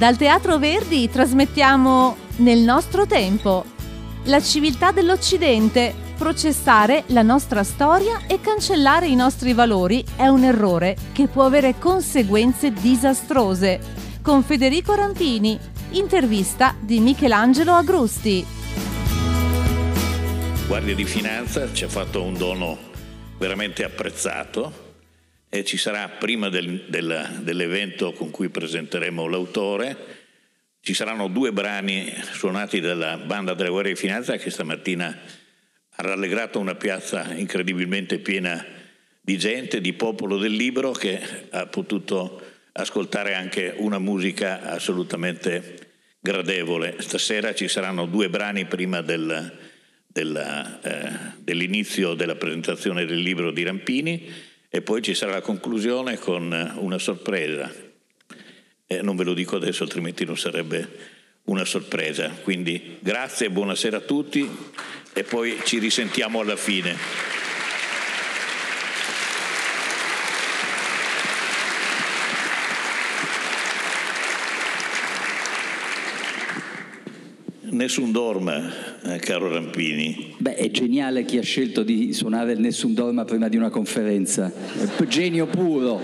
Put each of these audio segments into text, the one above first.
Dal Teatro Verdi trasmettiamo Nel nostro tempo. La civiltà dell'Occidente. Processare la nostra storia e cancellare i nostri valori è un errore che può avere conseguenze disastrose. Con Federico Rampini. Intervista di Michelangelo Agrusti. Guardia di Finanza ci ha fatto un dono veramente apprezzato e ci sarà prima del, del, dell'evento con cui presenteremo l'autore, ci saranno due brani suonati dalla banda della Guardia di Finanza che stamattina ha rallegrato una piazza incredibilmente piena di gente, di popolo del libro che ha potuto ascoltare anche una musica assolutamente gradevole. Stasera ci saranno due brani prima del, della, eh, dell'inizio della presentazione del libro di Rampini e poi ci sarà la conclusione con una sorpresa. Eh, non ve lo dico adesso, altrimenti non sarebbe una sorpresa. Quindi grazie e buonasera a tutti e poi ci risentiamo alla fine. Nessun Dorma, eh, caro Rampini. Beh, è geniale chi ha scelto di suonare il Nessun Dorma prima di una conferenza. Genio puro.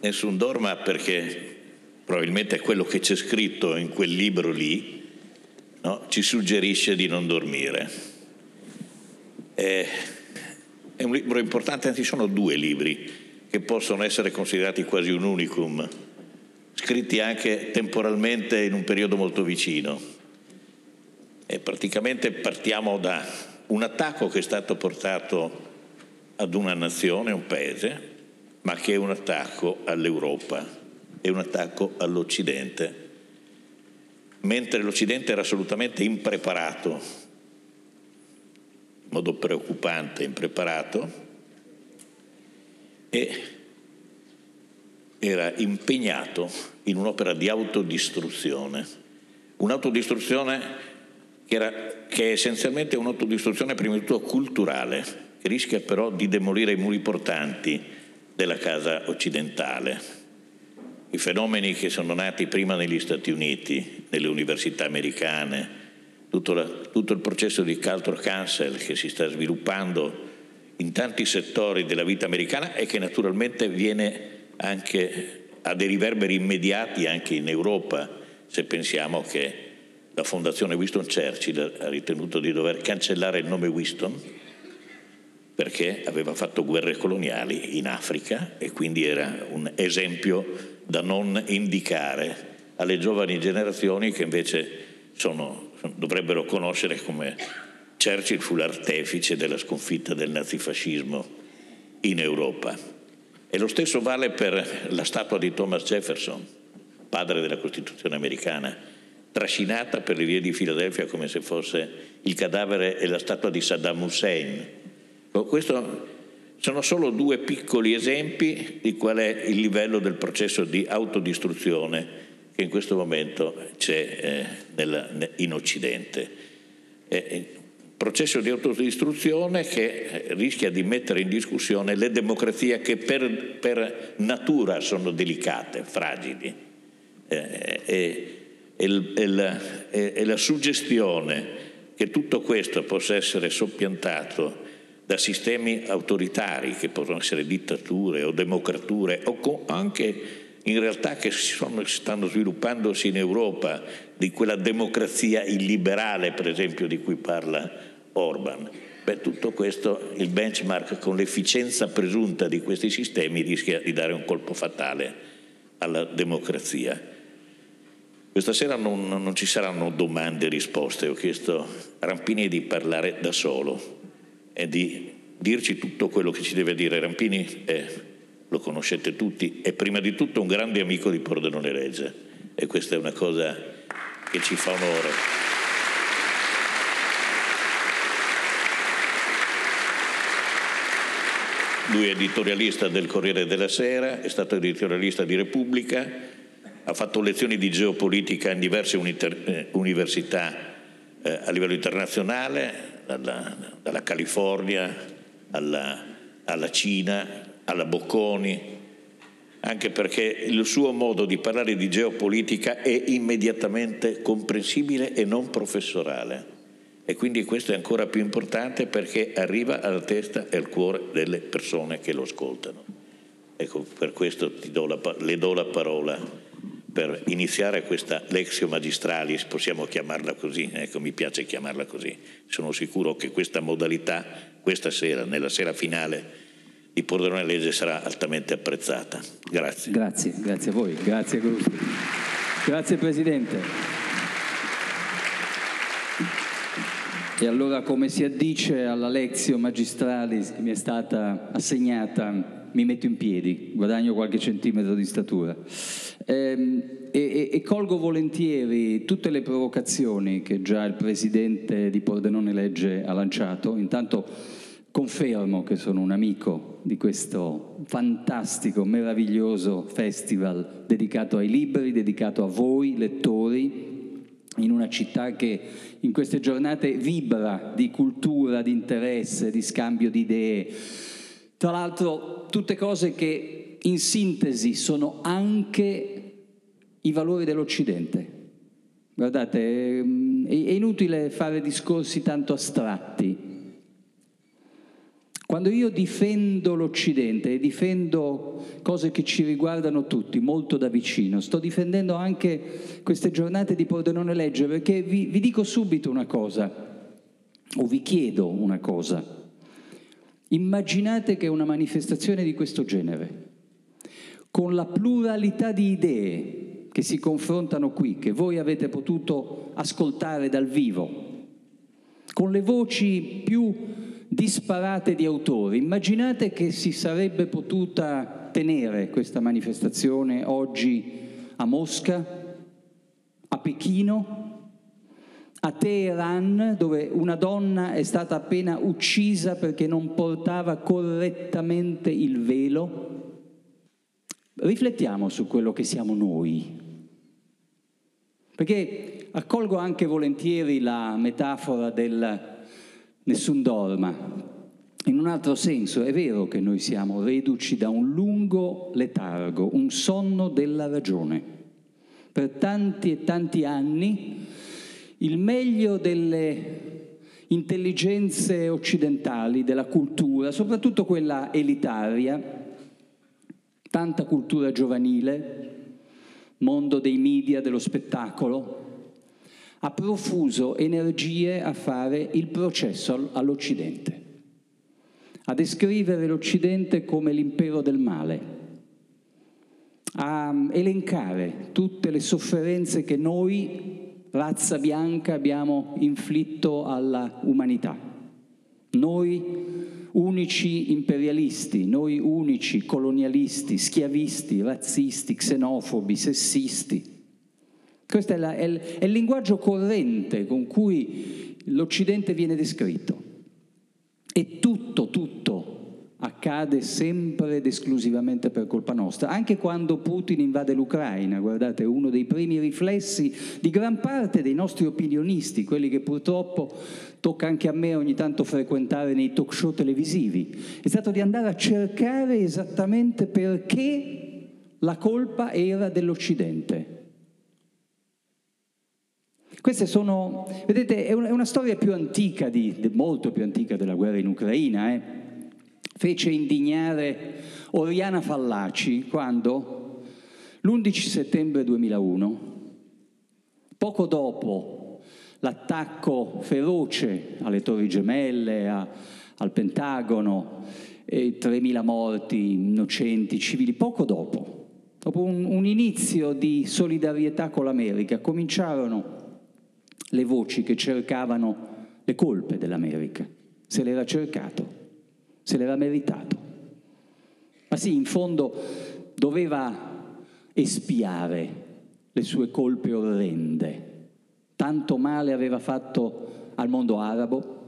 Nessun Dorma perché probabilmente è quello che c'è scritto in quel libro lì, no? ci suggerisce di non dormire. È, è un libro importante, anzi sono due libri che possono essere considerati quasi un unicum, scritti anche temporalmente in un periodo molto vicino. E praticamente partiamo da un attacco che è stato portato ad una nazione, un paese, ma che è un attacco all'Europa, è un attacco all'Occidente, mentre l'Occidente era assolutamente impreparato, in modo preoccupante impreparato, e era impegnato in un'opera di autodistruzione, un'autodistruzione che, era, che è essenzialmente un'autodistruzione prima di tutto culturale, che rischia però di demolire i muri portanti della casa occidentale. I fenomeni che sono nati prima negli Stati Uniti, nelle università americane, tutto, la, tutto il processo di culture cancel che si sta sviluppando in tanti settori della vita americana e che naturalmente viene anche a dei riverberi immediati anche in Europa, se pensiamo che la Fondazione Winston Churchill ha ritenuto di dover cancellare il nome Winston perché aveva fatto guerre coloniali in Africa e quindi era un esempio da non indicare alle giovani generazioni che invece sono, dovrebbero conoscere come Churchill fu l'artefice della sconfitta del nazifascismo in Europa. E lo stesso vale per la statua di Thomas Jefferson, padre della Costituzione americana, trascinata per le vie di Filadelfia come se fosse il cadavere e la statua di Saddam Hussein. Questi sono solo due piccoli esempi di qual è il livello del processo di autodistruzione che in questo momento c'è eh, in Occidente. Processo di autodistruzione che eh, rischia di mettere in discussione le democrazie che per, per natura sono delicate, fragili. Eh, e, e, e, e la suggestione che tutto questo possa essere soppiantato da sistemi autoritari che possono essere dittature o democrature o anche in realtà che sono, stanno sviluppandosi in Europa di quella democrazia illiberale per esempio di cui parla Orban. Beh, tutto questo, il benchmark con l'efficienza presunta di questi sistemi rischia di dare un colpo fatale alla democrazia. Questa sera non, non ci saranno domande e risposte, ho chiesto a Rampini di parlare da solo e di dirci tutto quello che ci deve dire. Rampini è, lo conoscete tutti, è prima di tutto un grande amico di Pordenone Reggia e questa è una cosa che ci fa onore. Lui è editorialista del Corriere della Sera, è stato editorialista di Repubblica, ha fatto lezioni di geopolitica in diverse eh, università eh, a livello internazionale, dalla, dalla California alla, alla Cina, alla Bocconi, anche perché il suo modo di parlare di geopolitica è immediatamente comprensibile e non professorale. E quindi questo è ancora più importante perché arriva alla testa e al cuore delle persone che lo ascoltano. Ecco, per questo do la, le do la parola per iniziare questa Lexio Magistralis, possiamo chiamarla così, ecco, mi piace chiamarla così. Sono sicuro che questa modalità, questa sera, nella sera finale, di Pordenone Legge sarà altamente apprezzata. Grazie. Grazie, grazie a voi, grazie Augusto. Grazie Presidente. E allora come si addice alla Lexio Magistralis che mi è stata assegnata, mi metto in piedi, guadagno qualche centimetro di statura. Ehm, e, e, e, colgo volentieri tutte le provocazioni che già il Presidente di Pordenone Legge ha lanciato. Intanto confermo che sono un amico di questo fantastico, meraviglioso festival dedicato ai libri, dedicato a voi lettori, in una città che in queste giornate vibra di cultura, di interesse, di scambio di idee. Tra l'altro tutte cose che in sintesi sono anche i valori dell'Occidente. Guardate, è inutile fare discorsi tanto astratti, quando io difendo l'Occidente e difendo cose che ci riguardano tutti molto da vicino, sto difendendo anche queste giornate di Pordenone Legge perché vi, vi dico subito una cosa, o vi chiedo una cosa. Immaginate che una manifestazione di questo genere, con la pluralità di idee che si confrontano qui, che voi avete potuto ascoltare dal vivo, con le voci più disparate di autori. Immaginate che si sarebbe potuta tenere questa manifestazione oggi a Mosca, a Pechino, a Teheran, dove una donna è stata appena uccisa perché non portava correttamente il velo. Riflettiamo su quello che siamo noi, perché accolgo anche volentieri la metafora del nessun dorma. In un altro senso è vero che noi siamo reduci da un lungo letargo, un sonno della ragione. Per tanti e tanti anni il meglio delle intelligenze occidentali, della cultura, soprattutto quella elitaria, tanta cultura giovanile, mondo dei media, dello spettacolo, ha profuso energie a fare il processo all'Occidente, a descrivere l'Occidente come l'impero del male, a elencare tutte le sofferenze che noi, razza bianca, abbiamo inflitto alla umanità. Noi unici imperialisti, noi unici colonialisti, schiavisti, razzisti, xenofobi, sessisti, questo è, la, è, il, è il linguaggio corrente con cui l'Occidente viene descritto. E tutto, tutto accade sempre ed esclusivamente per colpa nostra, anche quando Putin invade l'Ucraina, guardate, uno dei primi riflessi di gran parte dei nostri opinionisti, quelli che purtroppo tocca anche a me ogni tanto frequentare nei talk show televisivi, è stato di andare a cercare esattamente perché la colpa era dell'Occidente. Queste sono, vedete, è una, storia più antica, di, molto più antica della guerra in Ucraina. Eh? Fece indignare Oriana Fallaci quando, l'11 settembre 2001, poco dopo l'attacco feroce alle Torri Gemelle, a, al Pentagono, 3.000 morti innocenti, civili, poco dopo, dopo un, un inizio di solidarietà con l'America, cominciarono le voci che cercavano le colpe dell'America. Se l'era cercato, se l'era meritato. Ma sì, in fondo doveva espiare le sue colpe orrende. Tanto male aveva fatto al mondo arabo,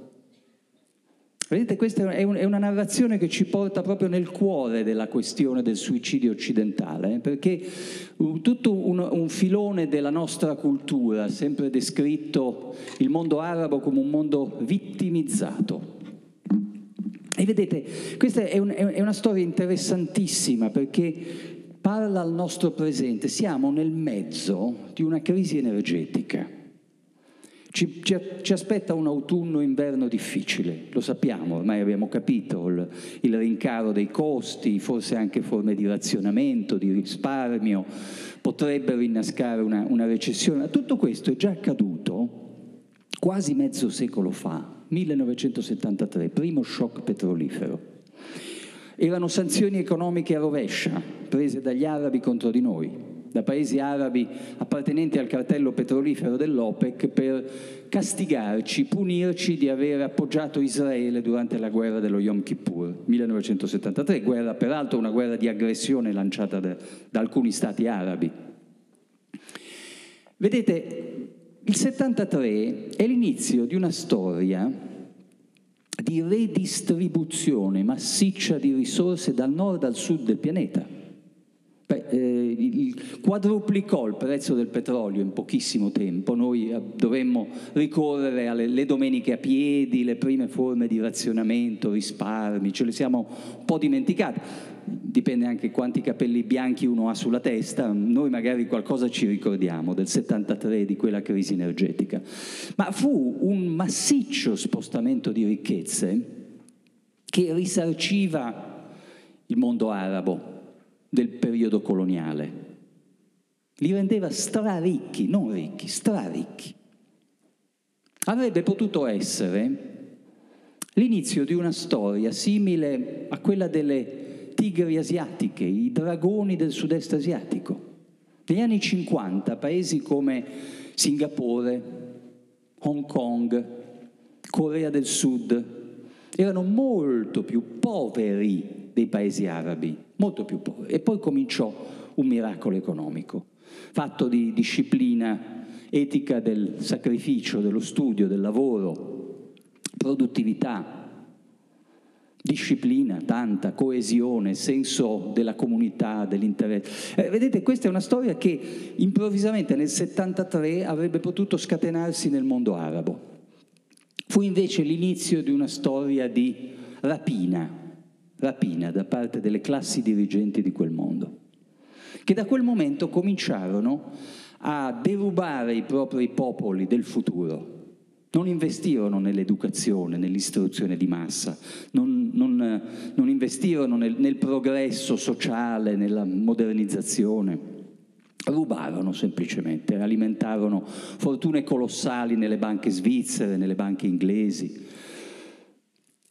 Vedete, questa è, una narrazione che ci porta proprio nel cuore della questione del suicidio occidentale, eh, perché tutto un, un, filone della nostra cultura ha sempre descritto il mondo arabo come un mondo vittimizzato. E vedete, questa è, un, è una storia interessantissima perché parla al nostro presente. Siamo nel mezzo di una crisi energetica. Ci, ci, ci, aspetta un autunno-inverno difficile, lo sappiamo, ormai abbiamo capito il, il, rincaro dei costi, forse anche forme di razionamento, di risparmio, potrebbero innescare una, una recessione. Tutto questo è già accaduto quasi mezzo secolo fa, 1973, primo shock petrolifero. Erano sanzioni economiche a rovescia, prese dagli arabi contro di noi, da paesi arabi appartenenti al cartello petrolifero dell'OPEC per castigarci, punirci di aver appoggiato Israele durante la guerra dello Yom Kippur, 1973, guerra peraltro una guerra di aggressione lanciata da, da alcuni stati arabi. Vedete, il 73 è l'inizio di una storia di redistribuzione massiccia di risorse dal nord al sud del pianeta. Eh, quadruplicò il prezzo del petrolio in pochissimo tempo, noi eh, dovremmo ricorrere alle domeniche a piedi, le prime forme di razionamento, risparmi, ce le siamo un po' dimenticate. Dipende anche quanti capelli bianchi uno ha sulla testa, noi magari qualcosa ci ricordiamo del 73 di quella crisi energetica, ma fu un massiccio spostamento di ricchezze che risarciva il mondo arabo del periodo coloniale. Li rendeva straricchi, non ricchi, straricchi. Avrebbe potuto essere l'inizio di una storia simile a quella delle tigri asiatiche, i dragoni del sud-est asiatico. Negli anni 50 paesi come Singapore, Hong Kong, Corea del Sud erano molto più poveri dei paesi arabi, molto più poveri. E poi cominciò un miracolo economico, fatto di disciplina etica del sacrificio, dello studio, del lavoro, produttività, disciplina, tanta coesione, senso della comunità, dell'interesse. Eh, vedete, questa è una storia che improvvisamente nel 73 avrebbe potuto scatenarsi nel mondo arabo. Fu invece l'inizio di una storia di rapina, rapina da parte delle classi dirigenti di quel mondo, che da quel momento cominciarono a derubare i propri popoli del futuro non investirono nell'educazione, nell'istruzione di massa, non, non, non investirono nel, nel progresso sociale, nella modernizzazione. Rubarono semplicemente, alimentarono fortune colossali nelle banche svizzere, nelle banche inglesi.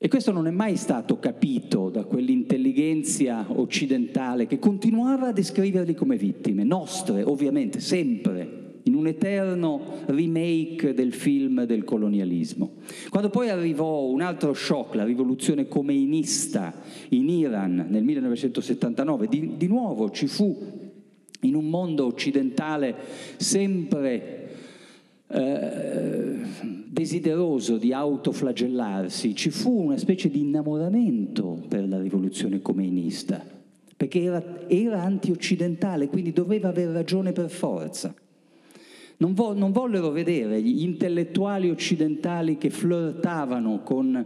E questo non è mai stato capito da quell'intelligenza occidentale che continuava a descriverli come vittime, nostre ovviamente, sempre, in un eterno remake del film del colonialismo. Quando poi arrivò un altro shock, la rivoluzione comeinista in Iran nel 1979, di, di nuovo ci fu in un mondo occidentale sempre eh, desideroso di autoflagellarsi, ci fu una specie di innamoramento per la rivoluzione comeinista, perché era, era anti-occidentale, quindi doveva aver ragione per forza. Non, vo- non, vollero vedere gli intellettuali occidentali che flirtavano con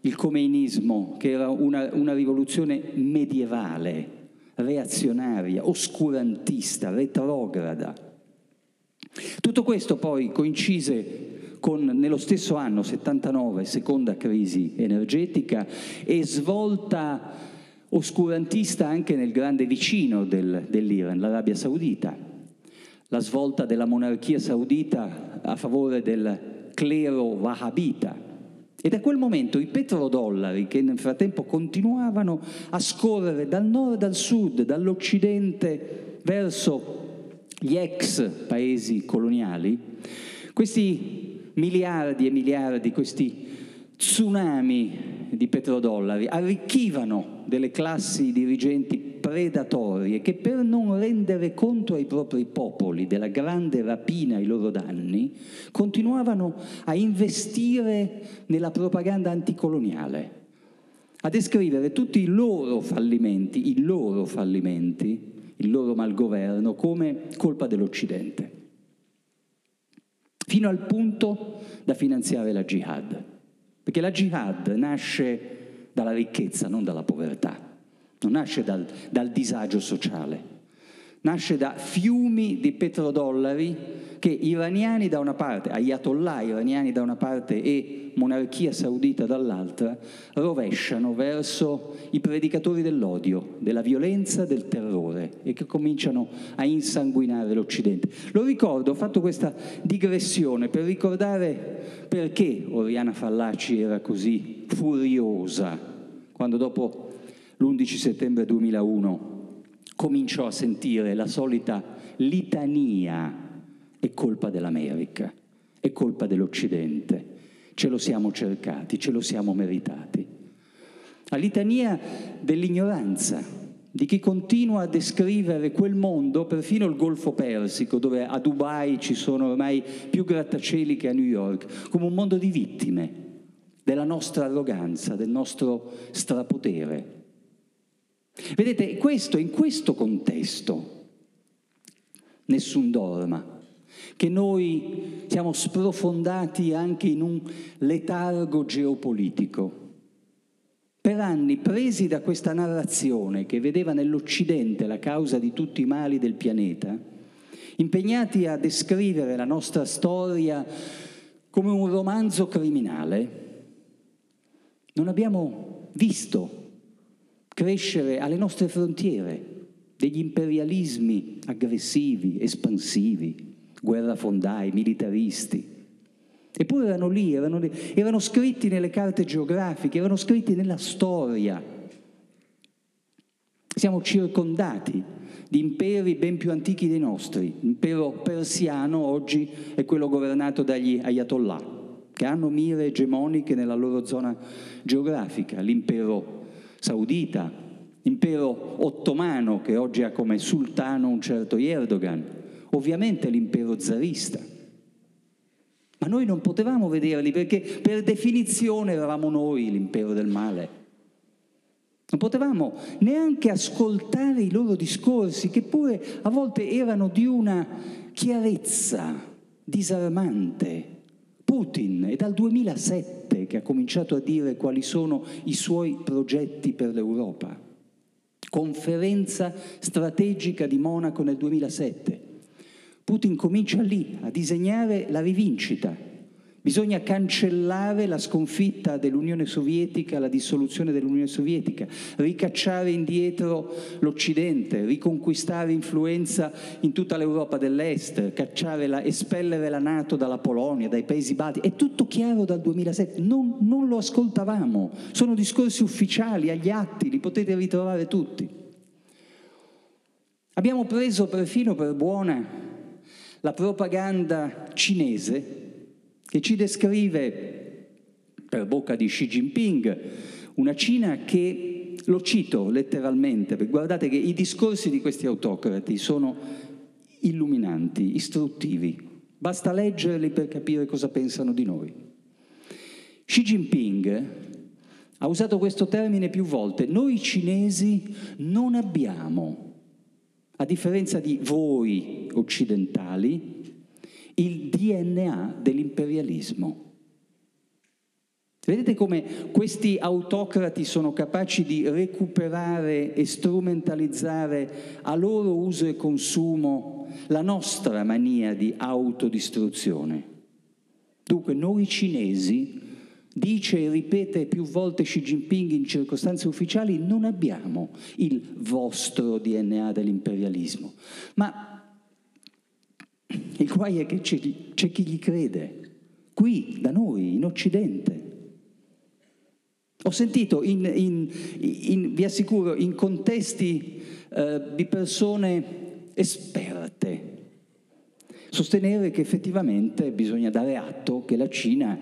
il comeinismo, che era una, una rivoluzione medievale, reazionaria, oscurantista, retrograda. Tutto questo poi coincise con, nello stesso anno, 79, seconda crisi energetica e svolta oscurantista anche nel grande vicino del, dell'Iran, l'Arabia Saudita la svolta della monarchia saudita a favore del clero wahhabita. E da quel momento i petrodollari, che nel frattempo continuavano a scorrere dal nord al sud, dall'occidente verso gli ex paesi coloniali, questi miliardi e miliardi, questi tsunami di petrodollari arricchivano delle classi dirigenti predatorie che per non rendere conto ai propri popoli della grande rapina ai loro danni, continuavano a investire nella propaganda anticoloniale, a descrivere tutti i loro fallimenti, i loro fallimenti, il loro malgoverno come colpa dell'Occidente, fino al punto da finanziare la jihad. Perché la jihad nasce dalla ricchezza, non dalla povertà, non nasce dal, dal disagio sociale, nasce da fiumi di petrodollari che iraniani da una parte, ayatollah iraniani da una parte e monarchia saudita dall'altra, rovesciano verso i predicatori dell'odio, della violenza, del terrore e che cominciano a insanguinare l'Occidente. Lo ricordo, ho fatto questa digressione per ricordare perché Oriana Fallaci era così furiosa quando dopo l'11 settembre 2001 cominciò a sentire la solita litania è colpa dell'America, è colpa dell'Occidente, ce lo siamo cercati, ce lo siamo meritati. La litania dell'ignoranza, di chi continua a descrivere quel mondo, perfino il Golfo Persico, dove a Dubai ci sono ormai più grattacieli che a New York, come un mondo di vittime della nostra arroganza, del nostro strapotere. Vedete, questo, in questo contesto nessun dorma, che noi siamo sprofondati anche in un letargo geopolitico. Per anni, presi da questa narrazione che vedeva nell'Occidente la causa di tutti i mali del pianeta, impegnati a descrivere la nostra storia come un romanzo criminale, non abbiamo visto crescere alle nostre frontiere degli imperialismi aggressivi, espansivi, guerrafondai, militaristi. Eppure erano lì, erano lì, erano scritti nelle carte geografiche, erano scritti nella storia. Siamo circondati di imperi ben più antichi dei nostri. L'impero persiano oggi è quello governato dagli ayatollah, che hanno mire egemoniche nella loro zona geografica. L'impero saudita, l'impero ottomano, che oggi ha come sultano un certo Erdogan, ovviamente l'impero zarista. Ma noi non potevamo vederli perché per definizione eravamo noi l'impero del male. Non potevamo neanche ascoltare i loro discorsi, che pure a volte erano di una chiarezza disarmante. Putin è dal 2007 che ha cominciato a dire quali sono i suoi progetti per l'Europa. Conferenza strategica di Monaco nel 2007. Putin comincia lì a disegnare la rivincita. Bisogna cancellare la sconfitta dell'Unione Sovietica, la dissoluzione dell'Unione Sovietica, ricacciare indietro l'Occidente, riconquistare influenza in tutta l'Europa dell'Est, la, espellere la Nato dalla Polonia, dai paesi balti. È tutto chiaro dal 2007, non, non lo ascoltavamo, sono discorsi ufficiali, agli atti, li potete ritrovare tutti. Abbiamo preso perfino per buona la propaganda cinese che ci descrive, per bocca di Xi Jinping, una Cina che, lo cito letteralmente, guardate che i discorsi di questi autocrati sono illuminanti, istruttivi, basta leggerli per capire cosa pensano di noi. Xi Jinping ha usato questo termine più volte, noi cinesi non abbiamo a differenza di voi occidentali, il DNA dell'imperialismo. Vedete come questi autocrati sono capaci di recuperare e strumentalizzare a loro uso e consumo la nostra mania di autodistruzione. Dunque noi cinesi dice e ripete più volte Xi Jinping in circostanze ufficiali, non abbiamo il vostro DNA dell'imperialismo. Ma il guai è che c'è, c'è chi gli crede, qui, da noi, in Occidente. Ho sentito, in, in, in, vi assicuro, in contesti eh, di persone esperte, sostenere che effettivamente bisogna dare atto che la Cina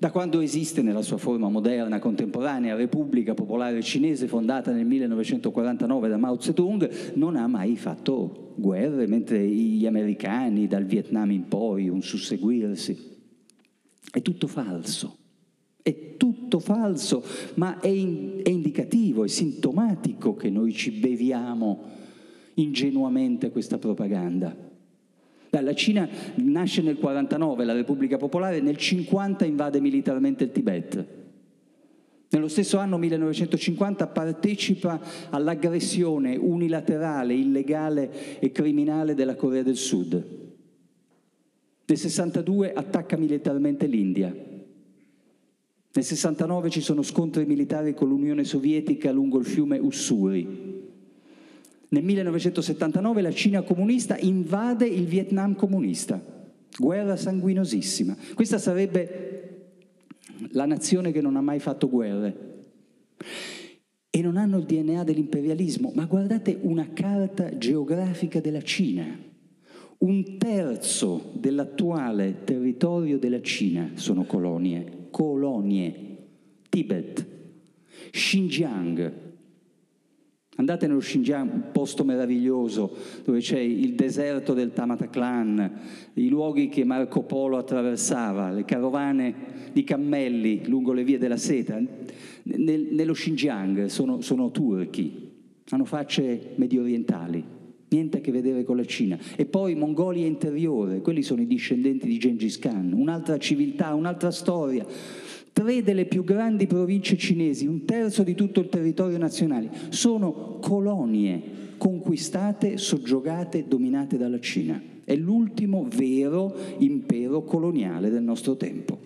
da quando esiste nella sua forma moderna, contemporanea, Repubblica Popolare Cinese fondata nel 1949 da Mao Zedong, non ha mai fatto guerre, mentre gli americani dal Vietnam in poi, un susseguirsi. È tutto falso. È tutto falso, ma è, in, è indicativo, è sintomatico che noi ci beviamo ingenuamente questa propaganda. La Cina nasce nel 49, la Repubblica Popolare, nel 50 invade militarmente il Tibet. Nello stesso anno 1950 partecipa all'aggressione unilaterale, illegale e criminale della Corea del Sud. Nel 62 attacca militarmente l'India. Nel 69 ci sono scontri militari con l'Unione Sovietica lungo il fiume Ussuri. Nel 1979 la Cina comunista invade il Vietnam comunista. Guerra sanguinosissima. Questa sarebbe la nazione che non ha mai fatto guerre. E non hanno il DNA dell'imperialismo, ma guardate una carta geografica della Cina. Un terzo dell'attuale territorio della Cina sono colonie, colonie. Tibet, Xinjiang, Andate nello Xinjiang, un posto meraviglioso dove c'è il deserto del Tamataclan, i luoghi che Marco Polo attraversava, le carovane di cammelli lungo le vie della seta. Nel, nello Xinjiang sono, sono turchi, hanno facce medio orientali, niente a che vedere con la Cina. E poi Mongolia interiore, quelli sono i discendenti di Gengis Khan, un'altra civiltà, un'altra storia Tre delle più grandi province cinesi, un terzo di tutto il territorio nazionale, sono colonie conquistate, soggiogate, dominate dalla Cina. È l'ultimo vero impero coloniale del nostro tempo.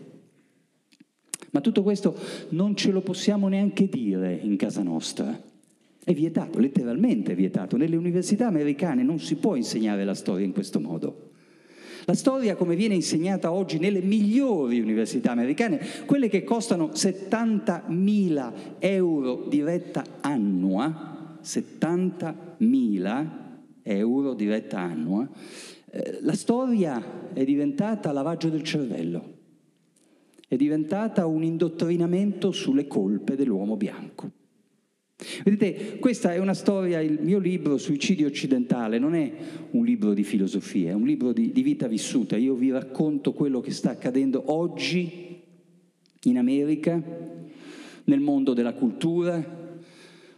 Ma tutto questo non ce lo possiamo neanche dire in casa nostra. È vietato, letteralmente vietato. Nelle università americane non si può insegnare la storia in questo modo. La storia come viene insegnata oggi nelle migliori università americane, quelle che costano 70.000 euro di retta annua, 70.000 euro di retta annua, eh, la storia è diventata lavaggio del cervello, è diventata un indottrinamento sulle colpe dell'uomo bianco. Vedete, questa è una storia, il mio libro Suicidio occidentale. Non è un libro di filosofia, è un libro di, di vita vissuta. Io vi racconto quello che sta accadendo oggi in America, nel mondo della cultura,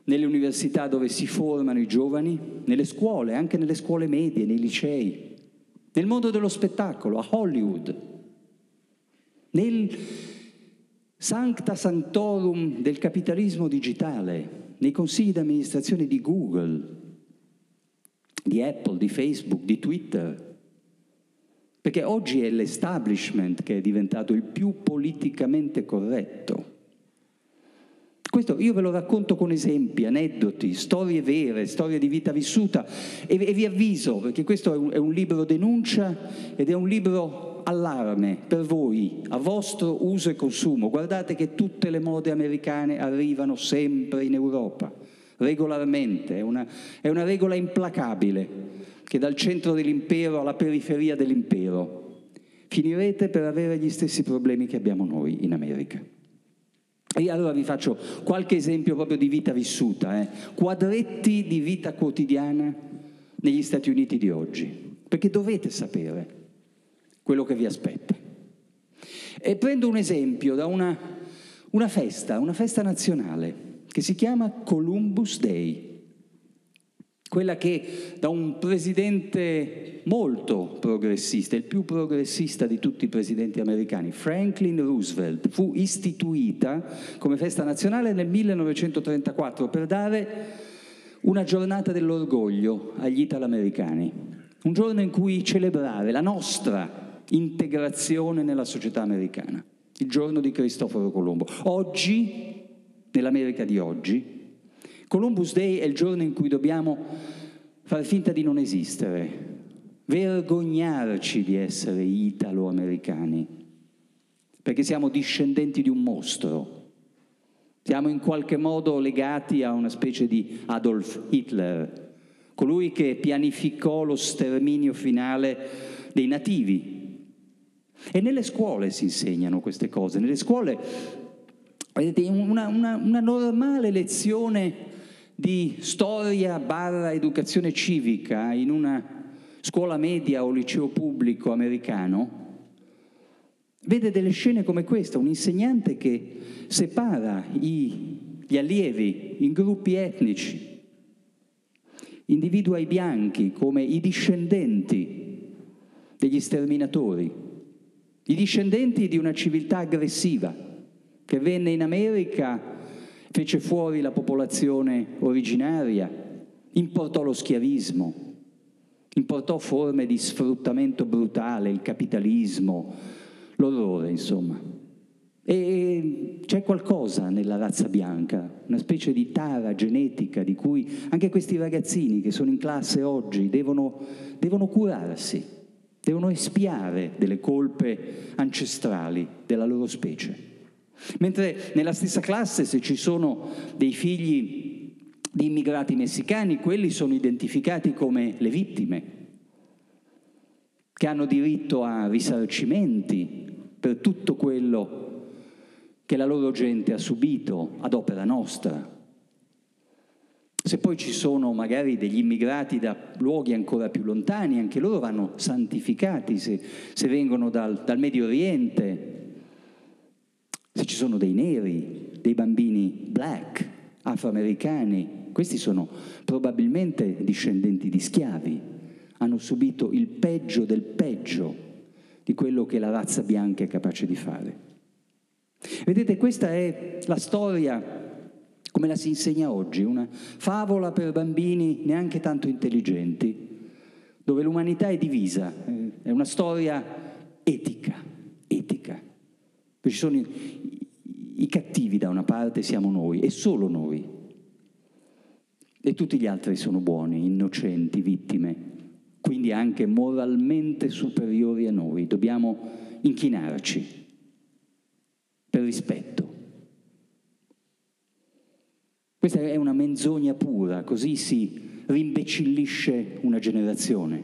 nelle università dove si formano i giovani, nelle scuole, anche nelle scuole medie, nei licei, nel mondo dello spettacolo, a Hollywood, nel sancta sanctorum del capitalismo digitale, nei consigli di amministrazione di Google, di Apple, di Facebook, di Twitter. Perché oggi è l'establishment che è diventato il più politicamente corretto. Questo io ve lo racconto con esempi, aneddoti, storie vere, storie di vita vissuta e, e vi avviso, perché questo è un, è un libro denuncia ed è un libro allarme per voi, a vostro uso e consumo. Guardate che tutte le mode americane arrivano sempre in Europa, regolarmente, è una, è una regola implacabile, che dal centro dell'impero alla periferia dell'impero finirete per avere gli stessi problemi che abbiamo noi in America. E allora vi faccio qualche esempio proprio di vita vissuta, eh? quadretti di vita quotidiana negli Stati Uniti di oggi, perché dovete sapere quello che vi aspetta. E prendo un esempio da una, una festa, una festa nazionale, che si chiama Columbus Day quella che da un presidente molto progressista, il più progressista di tutti i presidenti americani, Franklin Roosevelt, fu istituita come festa nazionale nel 1934 per dare una giornata dell'orgoglio agli italoamericani, un giorno in cui celebrare la nostra integrazione nella società americana, il giorno di Cristoforo Colombo. Oggi, nell'America di oggi, Columbus Day è il giorno in cui dobbiamo fare finta di non esistere, vergognarci di essere italo-americani, perché siamo discendenti di un mostro. Siamo in qualche modo legati a una specie di Adolf Hitler, colui che pianificò lo sterminio finale dei nativi, e nelle scuole si insegnano queste cose, nelle scuole, vedete, una, una, una normale lezione di storia barra educazione civica in una scuola media o liceo pubblico americano, vede delle scene come questa, un insegnante che separa i, gli allievi in gruppi etnici, individua i bianchi come i discendenti degli sterminatori, i discendenti di una civiltà aggressiva che venne in America fece fuori la popolazione originaria, importò lo schiavismo, importò forme di sfruttamento brutale, il capitalismo, l'orrore, insomma. E c'è qualcosa nella razza bianca, una specie di tara genetica di cui anche questi ragazzini che sono in classe oggi devono, devono curarsi, devono espiare delle colpe ancestrali della loro specie. Mentre nella stessa classe, se ci sono dei figli di immigrati messicani, quelli sono identificati come le vittime, che hanno diritto a risarcimenti per tutto quello che la loro gente ha subito ad opera nostra. Se poi ci sono magari degli immigrati da luoghi ancora più lontani, anche loro vanno santificati se, se vengono dal, dal Medio Oriente, se ci sono dei neri, dei bambini black, afroamericani, questi sono probabilmente discendenti di schiavi, hanno subito il peggio del peggio di quello che la razza bianca è capace di fare. Vedete, questa è la storia come la si insegna oggi, una favola per bambini neanche tanto intelligenti, dove l'umanità è divisa, è una storia etica, etica. Ci sono i cattivi da una parte siamo noi e solo noi. E tutti gli altri sono buoni, innocenti, vittime, quindi anche moralmente superiori a noi. Dobbiamo inchinarci per rispetto. Questa è una menzogna pura, così si rimbecillisce una generazione.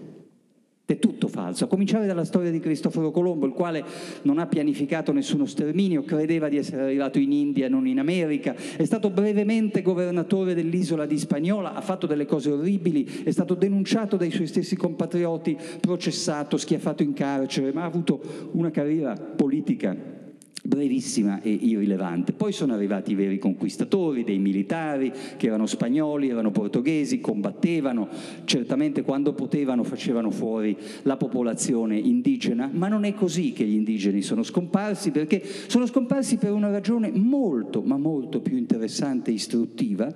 È tutto falso, a cominciare dalla storia di Cristoforo Colombo, il quale non ha pianificato nessuno sterminio, credeva di essere arrivato in India non in America, è stato brevemente governatore dell'isola di Spagnola, ha fatto delle cose orribili, è stato denunciato dai suoi stessi compatrioti, processato, schiaffato in carcere, ma ha avuto una carriera politica brevissima e irrilevante. Poi sono arrivati i veri conquistatori, dei militari che erano spagnoli, erano portoghesi, combattevano, certamente quando potevano facevano fuori la popolazione indigena, ma non è così che gli indigeni sono scomparsi, perché sono scomparsi per una ragione molto, ma molto più interessante e istruttiva,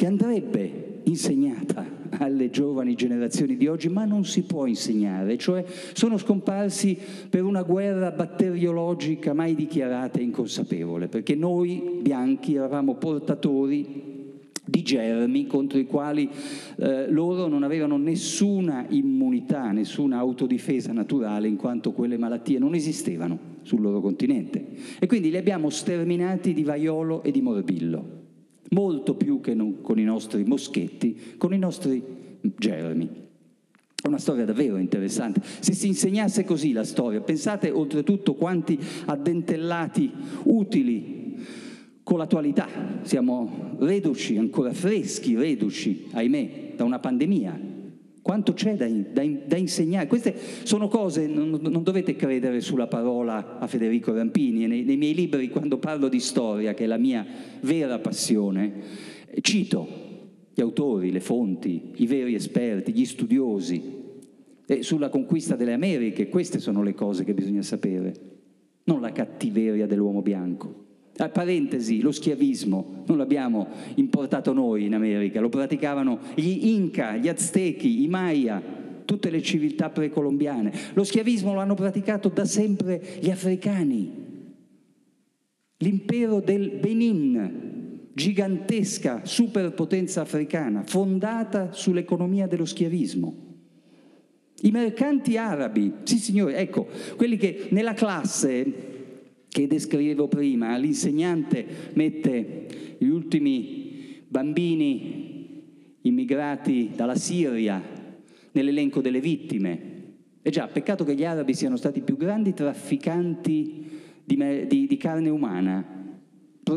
che andrebbe insegnata alle giovani generazioni di oggi, ma non si può insegnare, cioè sono scomparsi per una guerra batteriologica mai dichiarata e inconsapevole, perché noi bianchi eravamo portatori di germi contro i quali eh, loro non avevano nessuna immunità, nessuna autodifesa naturale, in quanto quelle malattie non esistevano sul loro continente. E quindi li abbiamo sterminati di vaiolo e di morbillo molto più che non con i nostri moschetti, con i nostri germi. È una storia davvero interessante. Se si insegnasse così la storia, pensate oltretutto quanti addentellati utili con l'attualità. Siamo reduci, ancora freschi, reduci, ahimè, da una pandemia quanto c'è da, da, da, insegnare? Queste sono cose, non, non, dovete credere sulla parola a Federico Rampini, nei, nei miei libri quando parlo di storia, che è la mia vera passione, cito gli autori, le fonti, i veri esperti, gli studiosi. E sulla conquista delle Americhe, queste sono le cose che bisogna sapere, non la cattiveria dell'uomo bianco. A parentesi, lo schiavismo non l'abbiamo importato noi in America, lo praticavano gli Inca, gli Aztechi, i Maya, tutte le civiltà precolombiane. Lo schiavismo lo hanno praticato da sempre gli africani. L'impero del Benin, gigantesca superpotenza africana, fondata sull'economia dello schiavismo. I mercanti arabi, sì signore, ecco, quelli che nella classe che descrivevo prima, l'insegnante mette gli ultimi bambini immigrati dalla Siria nell'elenco delle vittime. E già, peccato che gli arabi siano stati i più grandi trafficanti di, di, di carne umana.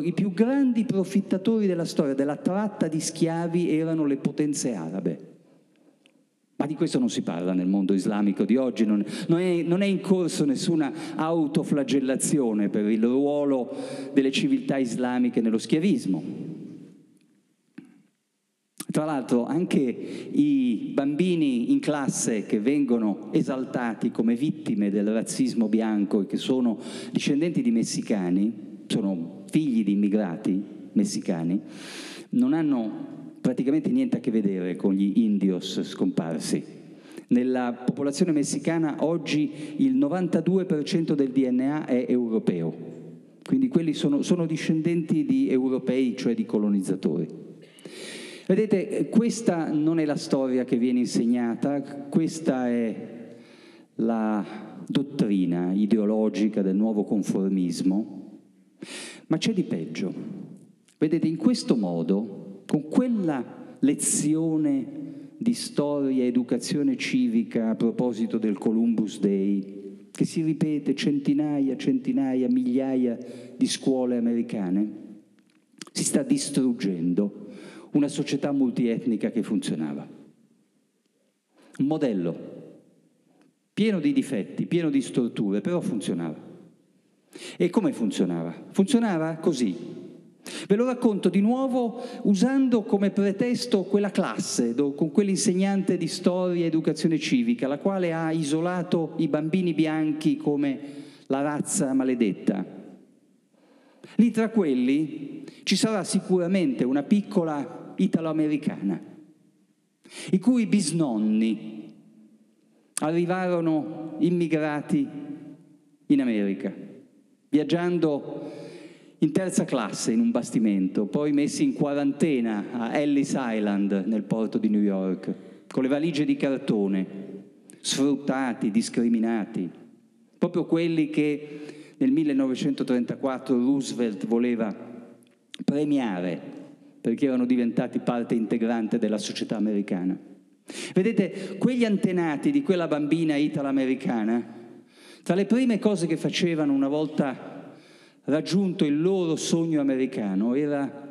I più grandi profittatori della storia della tratta di schiavi erano le potenze arabe. Ma di questo non si parla nel mondo islamico di oggi, non, non, è, non, è, in corso nessuna autoflagellazione per il ruolo delle civiltà islamiche nello schiavismo. Tra l'altro anche i bambini in classe che vengono esaltati come vittime del razzismo bianco e che sono discendenti di messicani, sono figli di immigrati, messicani, non hanno praticamente niente a che vedere con gli indios scomparsi. Nella popolazione messicana oggi il 92% del DNA è europeo, quindi quelli sono, sono discendenti di europei, cioè di colonizzatori. Vedete, questa non è la storia che viene insegnata, questa è la dottrina ideologica del nuovo conformismo, ma c'è di peggio. Vedete, in questo modo, con quella lezione di storia educazione civica a proposito del Columbus Day, che si ripete centinaia, centinaia, migliaia di scuole americane, si sta distruggendo una società multietnica che funzionava. Un modello pieno di difetti, pieno di storture, però funzionava. E come funzionava? Funzionava così. Ve lo racconto di nuovo usando come pretesto quella classe, con quell'insegnante di storia e educazione civica, la quale ha isolato i bambini bianchi come la razza maledetta. Lì tra quelli ci sarà sicuramente una piccola italo-americana, i cui bisnonni arrivarono immigrati in America, viaggiando in terza classe in un bastimento, poi messi in quarantena a Ellis Island nel porto di New York, con le valigie di cartone, sfruttati, discriminati, proprio quelli che nel 1934 Roosevelt voleva premiare perché erano diventati parte integrante della società americana. Vedete, quegli antenati di quella bambina italo-americana, tra le prime cose che facevano una volta raggiunto il loro sogno americano era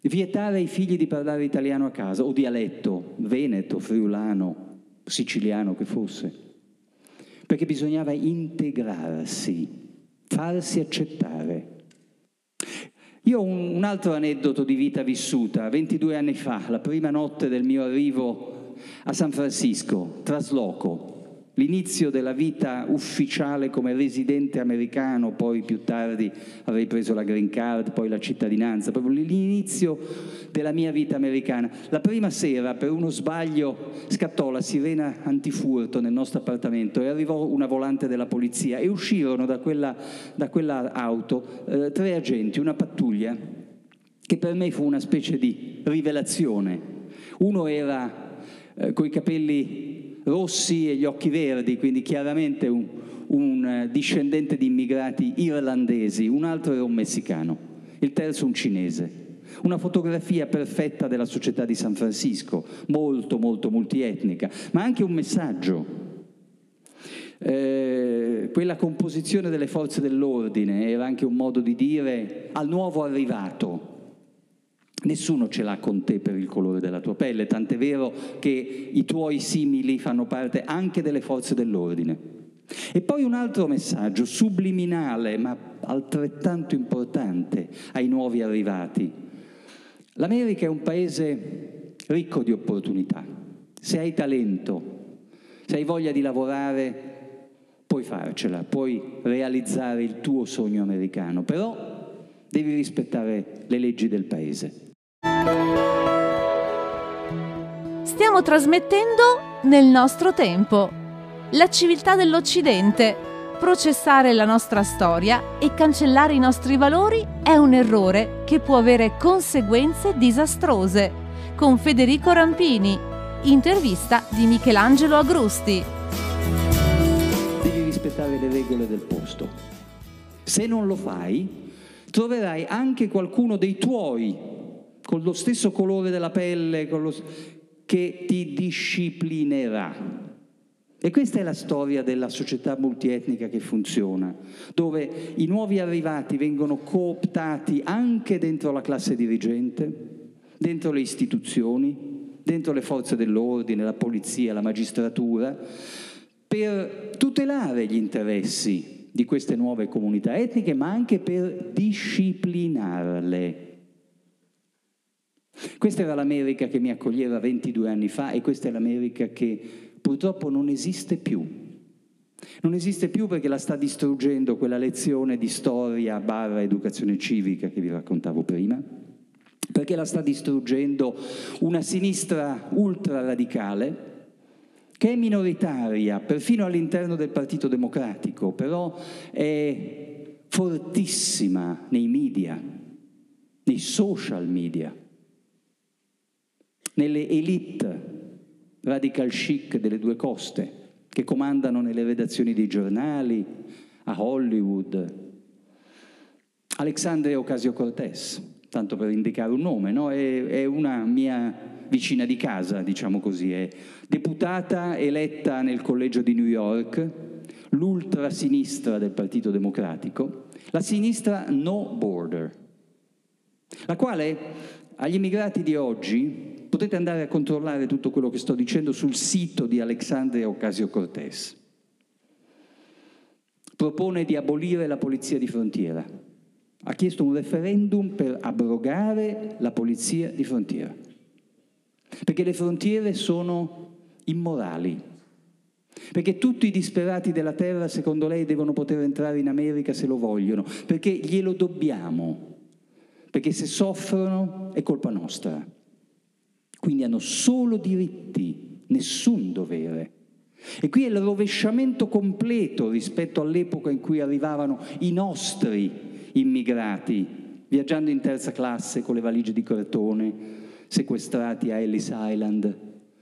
vietare ai figli di parlare italiano a casa, o dialetto, veneto, friulano, siciliano che fosse, perché bisognava integrarsi, farsi accettare. Io ho un altro aneddoto di vita vissuta, 22 anni fa, la prima notte del mio arrivo a San Francisco, trasloco, l'inizio della vita ufficiale come residente americano, poi più tardi avrei preso la green card, poi la cittadinanza, proprio l'inizio della mia vita americana. La prima sera, per uno sbaglio, scattò la sirena antifurto nel nostro appartamento e arrivò una volante della polizia e uscirono da quella, da quella auto eh, tre agenti, una pattuglia, che per me fu una specie di rivelazione. Uno era eh, coi capelli rossi e gli occhi verdi, quindi chiaramente un, un eh, discendente di immigrati irlandesi, un altro era un messicano, il terzo un cinese. Una fotografia perfetta della società di San Francisco, molto molto multietnica, ma anche un messaggio. Eh, quella composizione delle forze dell'ordine era anche un modo di dire al nuovo arrivato, Nessuno ce l'ha con te per il colore della tua pelle, tant'è vero che i tuoi simili fanno parte anche delle forze dell'ordine. E poi un altro messaggio subliminale, ma altrettanto importante ai nuovi arrivati. L'America è un paese ricco di opportunità. Se hai talento, se hai voglia di lavorare, puoi farcela, puoi realizzare il tuo sogno americano, però devi rispettare le leggi del paese. Stiamo trasmettendo nel nostro tempo. La civiltà dell'Occidente. Processare la nostra storia e cancellare i nostri valori è un errore che può avere conseguenze disastrose. Con Federico Rampini. Intervista di Michelangelo Agrusti. Devi rispettare le regole del posto. Se non lo fai, troverai anche qualcuno dei tuoi con lo stesso colore della pelle, lo, che ti disciplinerà. E questa è la storia della società multietnica che funziona, dove i nuovi arrivati vengono cooptati anche dentro la classe dirigente, dentro le istituzioni, dentro le forze dell'ordine, la polizia, la magistratura, per tutelare gli interessi di queste nuove comunità etniche, ma anche per disciplinarle. Questa era l'America che mi accoglieva 22 anni fa e questa è l'America che purtroppo non esiste più. Non esiste più perché la sta distruggendo quella lezione di storia barra educazione civica che vi raccontavo prima, perché la sta distruggendo una sinistra ultra radicale che è minoritaria perfino all'interno del Partito Democratico, però è fortissima nei media, nei social media, nelle elite radical chic delle due coste che comandano nelle redazioni dei giornali, a Hollywood. Alexandria Ocasio-Cortez, tanto per indicare un nome, no? è, è una mia vicina di casa, diciamo così, è deputata eletta nel collegio di New York, l'ultrasinistra del Partito Democratico, la sinistra no border, la quale agli immigrati di oggi potete andare a controllare tutto quello che sto dicendo sul sito di Alexandria Ocasio-Cortez. Propone di abolire la polizia di frontiera. Ha chiesto un referendum per abrogare la polizia di frontiera. Perché le frontiere sono immorali. Perché tutti i disperati della terra, secondo lei, devono poter entrare in America se lo vogliono. Perché glielo dobbiamo. Perché se soffrono è colpa nostra. Quindi hanno solo diritti, nessun dovere. E qui è il rovesciamento completo rispetto all'epoca in cui arrivavano i nostri immigrati, viaggiando in terza classe con le valigie di cartone, sequestrati a Ellis Island,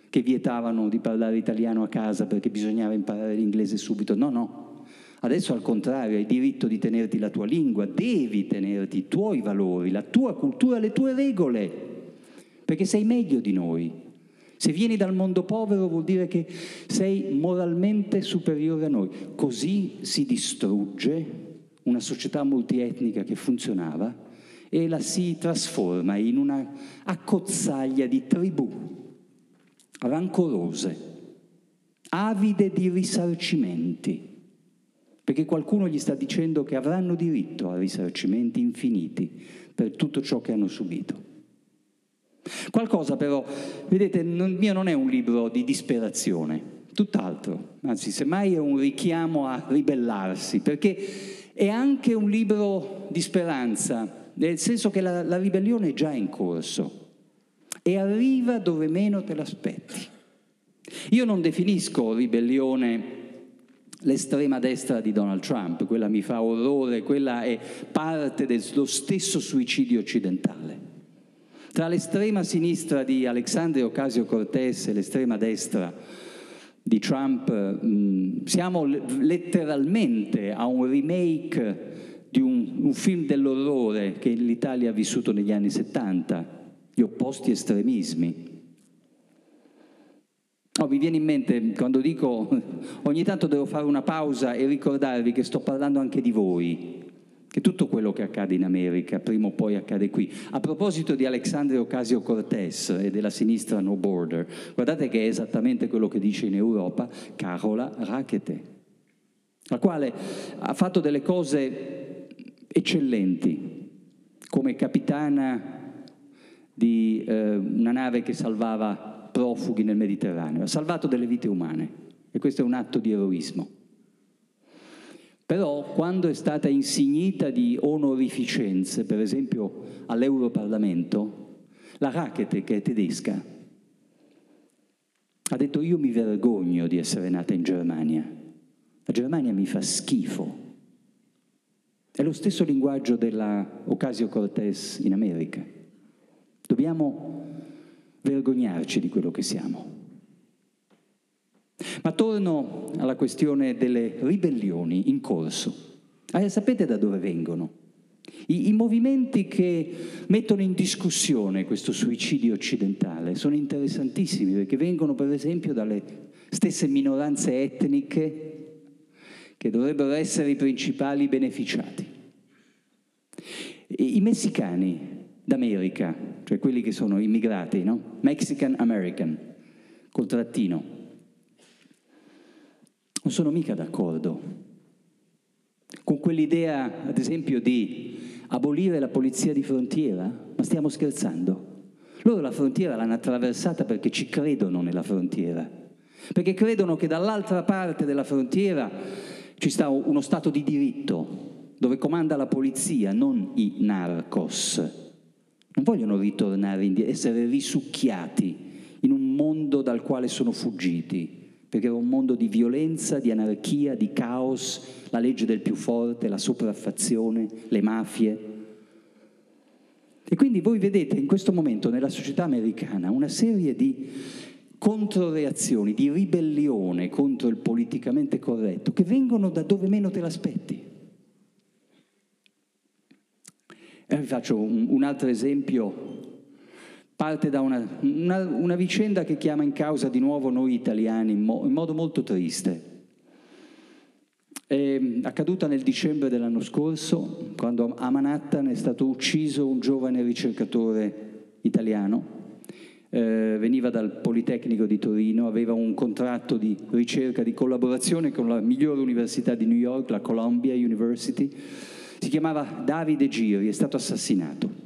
che vietavano di parlare italiano a casa perché bisognava imparare l'inglese subito. No, no. Adesso al contrario, hai diritto di tenerti la tua lingua, devi tenerti i tuoi valori, la tua cultura, le tue regole perché sei meglio di noi. Se vieni dal mondo povero vuol dire che sei moralmente superiore a noi. Così si distrugge una società multietnica che funzionava e la si trasforma in una accozzaglia di tribù rancorose, avide di risarcimenti, perché qualcuno gli sta dicendo che avranno diritto a risarcimenti infiniti per tutto ciò che hanno subito. Qualcosa però, vedete, il mio non è un libro di disperazione, tutt'altro, anzi semmai è un richiamo a ribellarsi, perché è anche un libro di speranza, nel senso che la, la ribellione è già in corso e arriva dove meno te l'aspetti. Io non definisco ribellione l'estrema destra di Donald Trump, quella mi fa orrore, quella è parte dello stesso suicidio occidentale. Tra l'estrema sinistra di Alexandria Ocasio-Cortez e l'estrema destra di Trump mh, siamo letteralmente a un remake di un, un film dell'orrore che l'Italia ha vissuto negli anni 70, gli opposti estremismi. Oh, mi viene in mente quando dico ogni tanto devo fare una pausa e ricordarvi che sto parlando anche di voi, che tutto quello che accade in America prima o poi accade qui. A proposito di Alexandria Ocasio-Cortez e della sinistra No Border, guardate che è esattamente quello che dice in Europa Carola Rackete, la quale ha fatto delle cose eccellenti come capitana di eh, una nave che salvava profughi nel Mediterraneo, ha salvato delle vite umane e questo è un atto di eroismo. Però quando è stata insignita di onorificenze, per esempio all'Europarlamento, la Rakete, che è tedesca, ha detto io mi vergogno di essere nata in Germania. La Germania mi fa schifo. È lo stesso linguaggio della Ocasio-Cortez in America. Dobbiamo vergognarci di quello che siamo. Ma torno alla questione delle ribellioni in corso. Ah, sapete da dove vengono? I, I, movimenti che mettono in discussione questo suicidio occidentale sono interessantissimi perché vengono per esempio dalle stesse minoranze etniche che dovrebbero essere i principali beneficiati. I, messicani d'America, cioè quelli che sono immigrati, no? Mexican American, col trattino, non sono mica d'accordo con quell'idea, ad esempio, di abolire la polizia di frontiera, ma stiamo scherzando. Loro la frontiera l'hanno attraversata perché ci credono nella frontiera. perché credono che dall'altra parte della frontiera ci sta uno Stato di diritto, dove comanda la polizia, non i narcos. Non vogliono ritornare indietro, essere risucchiati in un mondo dal quale sono fuggiti perché era un mondo di violenza, di anarchia, di caos, la legge del più forte, la sopraffazione, le mafie. E quindi voi vedete in questo momento nella società americana una serie di controreazioni, di ribellione contro il politicamente corretto, che vengono da dove meno te l'aspetti. E vi faccio un, un altro esempio parte da una, una, una, vicenda che chiama in causa di nuovo noi italiani in, mo, in modo molto triste. È accaduta nel dicembre dell'anno scorso, quando a Manhattan è stato ucciso un giovane ricercatore italiano. Eh, veniva dal Politecnico di Torino, aveva un contratto di ricerca, di collaborazione con la migliore università di New York, la Columbia University. Si chiamava Davide Giri, è stato assassinato.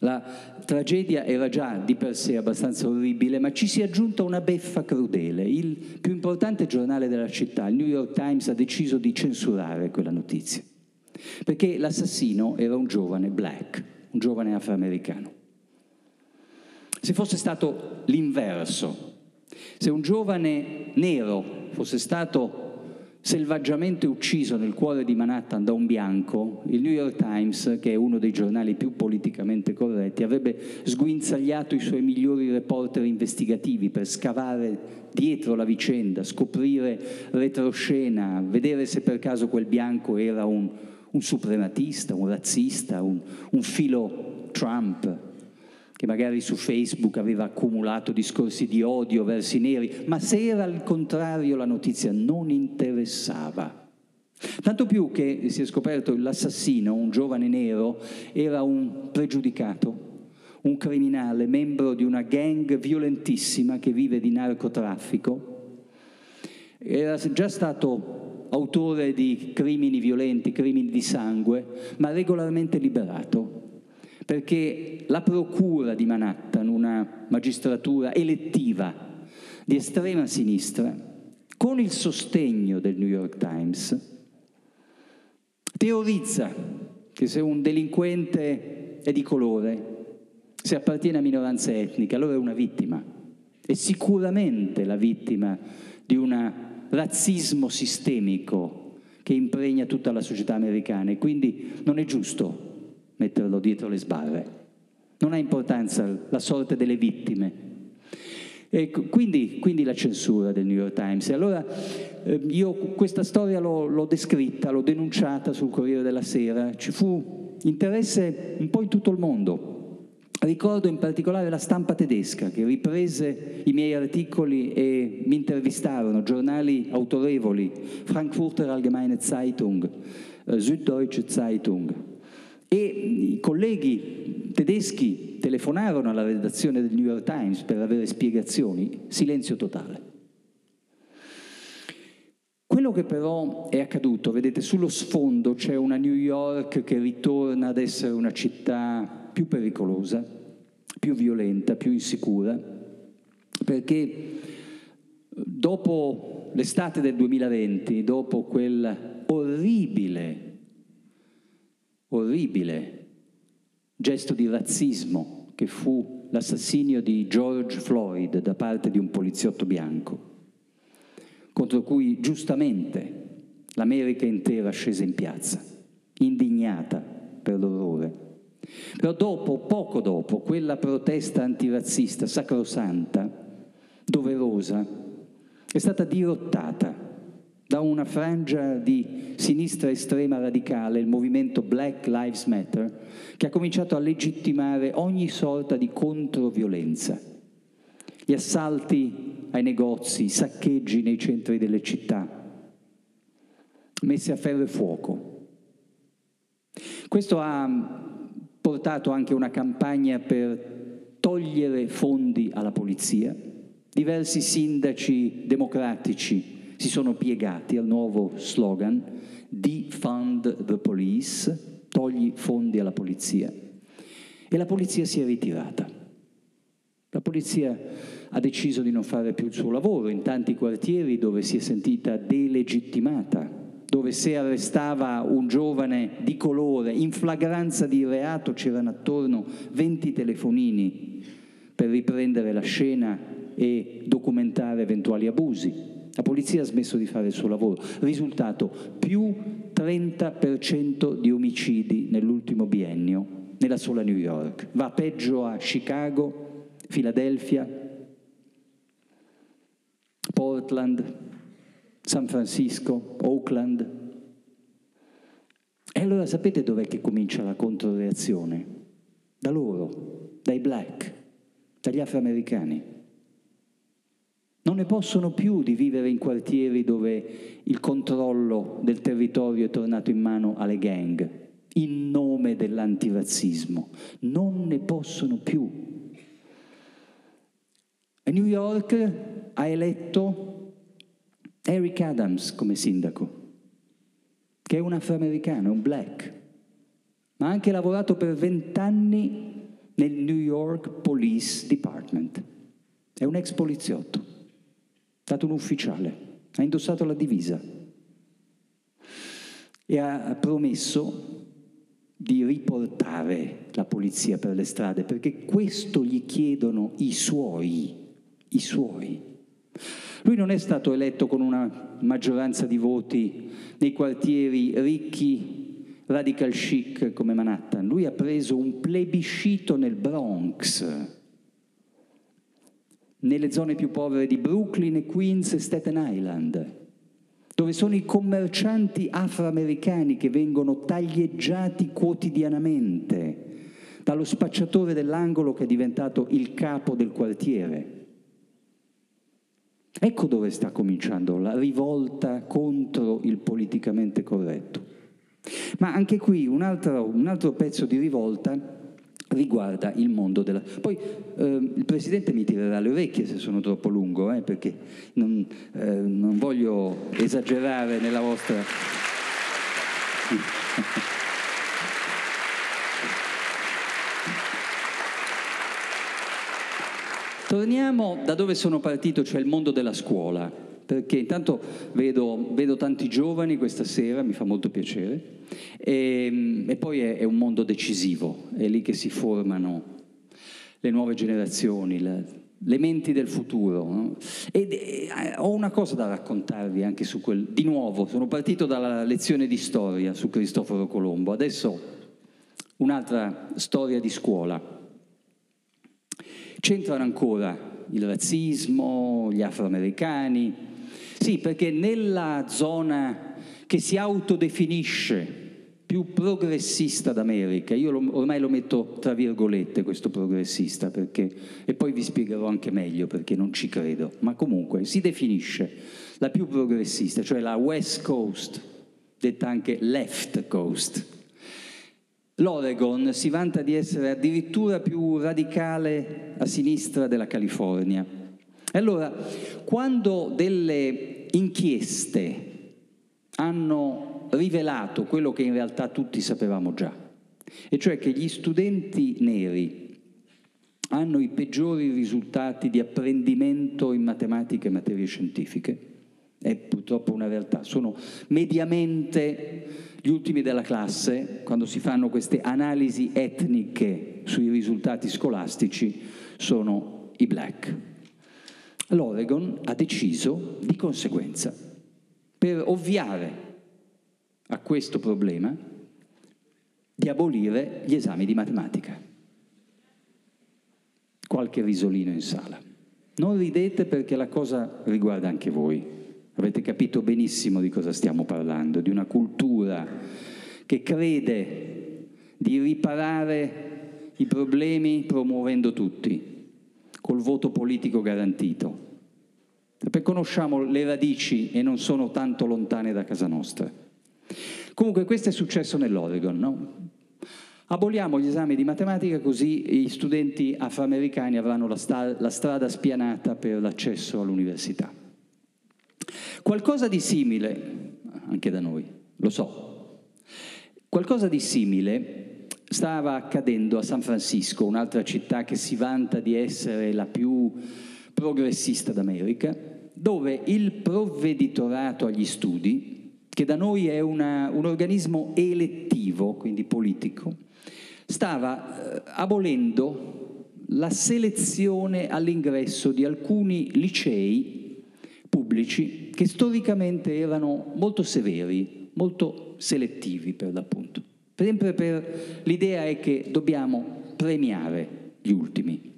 La tragedia era già di per sé abbastanza orribile, ma ci si è aggiunta una beffa crudele. Il più importante giornale della città, il New York Times, ha deciso di censurare quella notizia, perché l'assassino era un giovane black, un giovane afroamericano. Se fosse stato l'inverso, se un giovane nero fosse stato selvaggiamente ucciso nel cuore di Manhattan da un bianco, il New York Times, che è uno dei giornali più politicamente corretti, avrebbe sguinzagliato i suoi migliori reporter investigativi per scavare dietro la vicenda, scoprire retroscena, vedere se per caso quel bianco era un, un suprematista, un razzista, un, un filo Trump, che magari su Facebook aveva accumulato discorsi di odio verso i neri, ma se era al contrario la notizia non interessava. Tanto più che si è scoperto che l'assassino, un giovane nero, era un pregiudicato, un criminale, membro di una gang violentissima che vive di narcotraffico. Era già stato autore di crimini violenti, crimini di sangue, ma regolarmente liberato perché la procura di Manhattan, una magistratura elettiva di estrema sinistra, con il sostegno del New York Times, teorizza che se un delinquente è di colore, se appartiene a minoranza etnica, allora è una vittima. È sicuramente la vittima di un razzismo sistemico che impregna tutta la società americana e quindi non è giusto metterlo dietro le sbarre. Non ha importanza la sorte delle vittime. E quindi, quindi, la censura del New York Times. E allora eh, io questa storia l'ho, l'ho descritta, l'ho denunciata sul Corriere della Sera, ci fu interesse un po' in tutto il mondo. Ricordo in particolare la stampa tedesca che riprese i miei articoli e mi intervistarono, giornali autorevoli, Frankfurter Allgemeine Zeitung, eh, Süddeutsche Zeitung, e i colleghi tedeschi telefonarono alla redazione del New York Times per avere spiegazioni, silenzio totale. Quello che però è accaduto, vedete, sullo sfondo c'è una New York che ritorna ad essere una città più pericolosa, più violenta, più insicura, perché dopo l'estate del 2020, dopo quel orribile orribile gesto di razzismo che fu l'assassinio di George Floyd da parte di un poliziotto bianco, contro cui giustamente l'America intera scese in piazza, indignata per l'orrore. Però dopo, poco dopo, quella protesta antirazzista sacrosanta, doverosa, è stata dirottata da una frangia di sinistra estrema radicale, il movimento Black Lives Matter, che ha cominciato a legittimare ogni sorta di controviolenza. Gli assalti ai negozi, i saccheggi nei centri delle città, messi a ferro e fuoco. Questo ha portato anche una campagna per togliere fondi alla polizia. Diversi sindaci democratici si sono piegati al nuovo slogan Defund the Police, togli fondi alla polizia. E la polizia si è ritirata. La polizia ha deciso di non fare più il suo lavoro in tanti quartieri dove si è sentita delegittimata, dove se arrestava un giovane di colore in flagranza di reato c'erano attorno 20 telefonini per riprendere la scena e documentare eventuali abusi. La polizia ha smesso di fare il suo lavoro. Risultato, più 30% di omicidi nell'ultimo biennio nella sola New York. Va peggio a Chicago, Filadelfia, Portland, San Francisco, Oakland. E allora sapete dov'è che comincia la controreazione? Da loro, dai black, dagli afroamericani. Non ne possono più di vivere in quartieri dove il controllo del territorio è tornato in mano alle gang, in nome dell'antirazzismo. Non ne possono più. A New York ha eletto Eric Adams come sindaco, che è un afroamericano, un black, ma ha anche lavorato per vent'anni nel New York Police Department. È un ex poliziotto, stato un ufficiale, ha indossato la divisa e ha promesso di riportare la polizia per le strade, perché questo gli chiedono i suoi i suoi. Lui non è stato eletto con una maggioranza di voti nei quartieri ricchi, radical chic come Manhattan, lui ha preso un plebiscito nel Bronx, nelle zone più povere di Brooklyn e Queens e Staten Island, dove sono i commercianti afroamericani che vengono taglieggiati quotidianamente dallo spacciatore dell'angolo che è diventato il capo del quartiere. Ecco dove sta cominciando la rivolta contro il politicamente corretto. Ma anche qui un altro, un altro pezzo di rivolta riguarda il mondo della... Poi eh, il Presidente mi tirerà le orecchie se sono troppo lungo, eh, perché non, eh, non voglio esagerare nella vostra... Torniamo da dove sono partito, cioè il mondo della scuola, perché intanto vedo, vedo tanti giovani questa sera, mi fa molto piacere, e, e poi è, è, un mondo decisivo, è lì che si formano le nuove generazioni, le, le menti del futuro. No? Ed, e, ho una cosa da raccontarvi anche su quel... Di nuovo, sono partito dalla lezione di storia su Cristoforo Colombo, adesso un'altra storia di scuola. C'entrano ancora il razzismo, gli afroamericani? Sì, perché nella zona che si autodefinisce più progressista d'America, io lo, ormai lo metto tra virgolette questo progressista, perché, e poi vi spiegherò anche meglio perché non ci credo, ma comunque si definisce la più progressista, cioè la West Coast, detta anche Left Coast, L'Oregon si vanta di essere addirittura più radicale a sinistra della California. Allora, quando delle inchieste hanno rivelato quello che in realtà tutti sapevamo già, e cioè che gli studenti neri hanno i peggiori risultati di apprendimento in matematica e materie scientifiche, è purtroppo una realtà, sono mediamente gli ultimi della classe, quando si fanno queste analisi etniche sui risultati scolastici, sono i black. L'Oregon ha deciso, di conseguenza, per ovviare a questo problema, di abolire gli esami di matematica. Qualche risolino in sala. Non ridete perché la cosa riguarda anche voi. Avete capito benissimo di cosa stiamo parlando, di una cultura che crede di riparare i problemi promuovendo tutti, col voto politico garantito. Perché conosciamo le radici e non sono tanto lontane da casa nostra. Comunque questo è successo nell'Oregon, no? Aboliamo gli esami di matematica così gli studenti afroamericani avranno la, sta- la strada spianata per l'accesso all'università. Qualcosa di simile, anche da noi, lo so, qualcosa di simile stava accadendo a San Francisco, un'altra città che si vanta di essere la più progressista d'America, dove il provveditorato agli studi, che da noi è una, un organismo elettivo, quindi politico, stava eh, abolendo la selezione all'ingresso di alcuni licei pubblici che storicamente erano molto severi, molto selettivi per l'appunto. Sempre per l'idea è che dobbiamo premiare gli ultimi.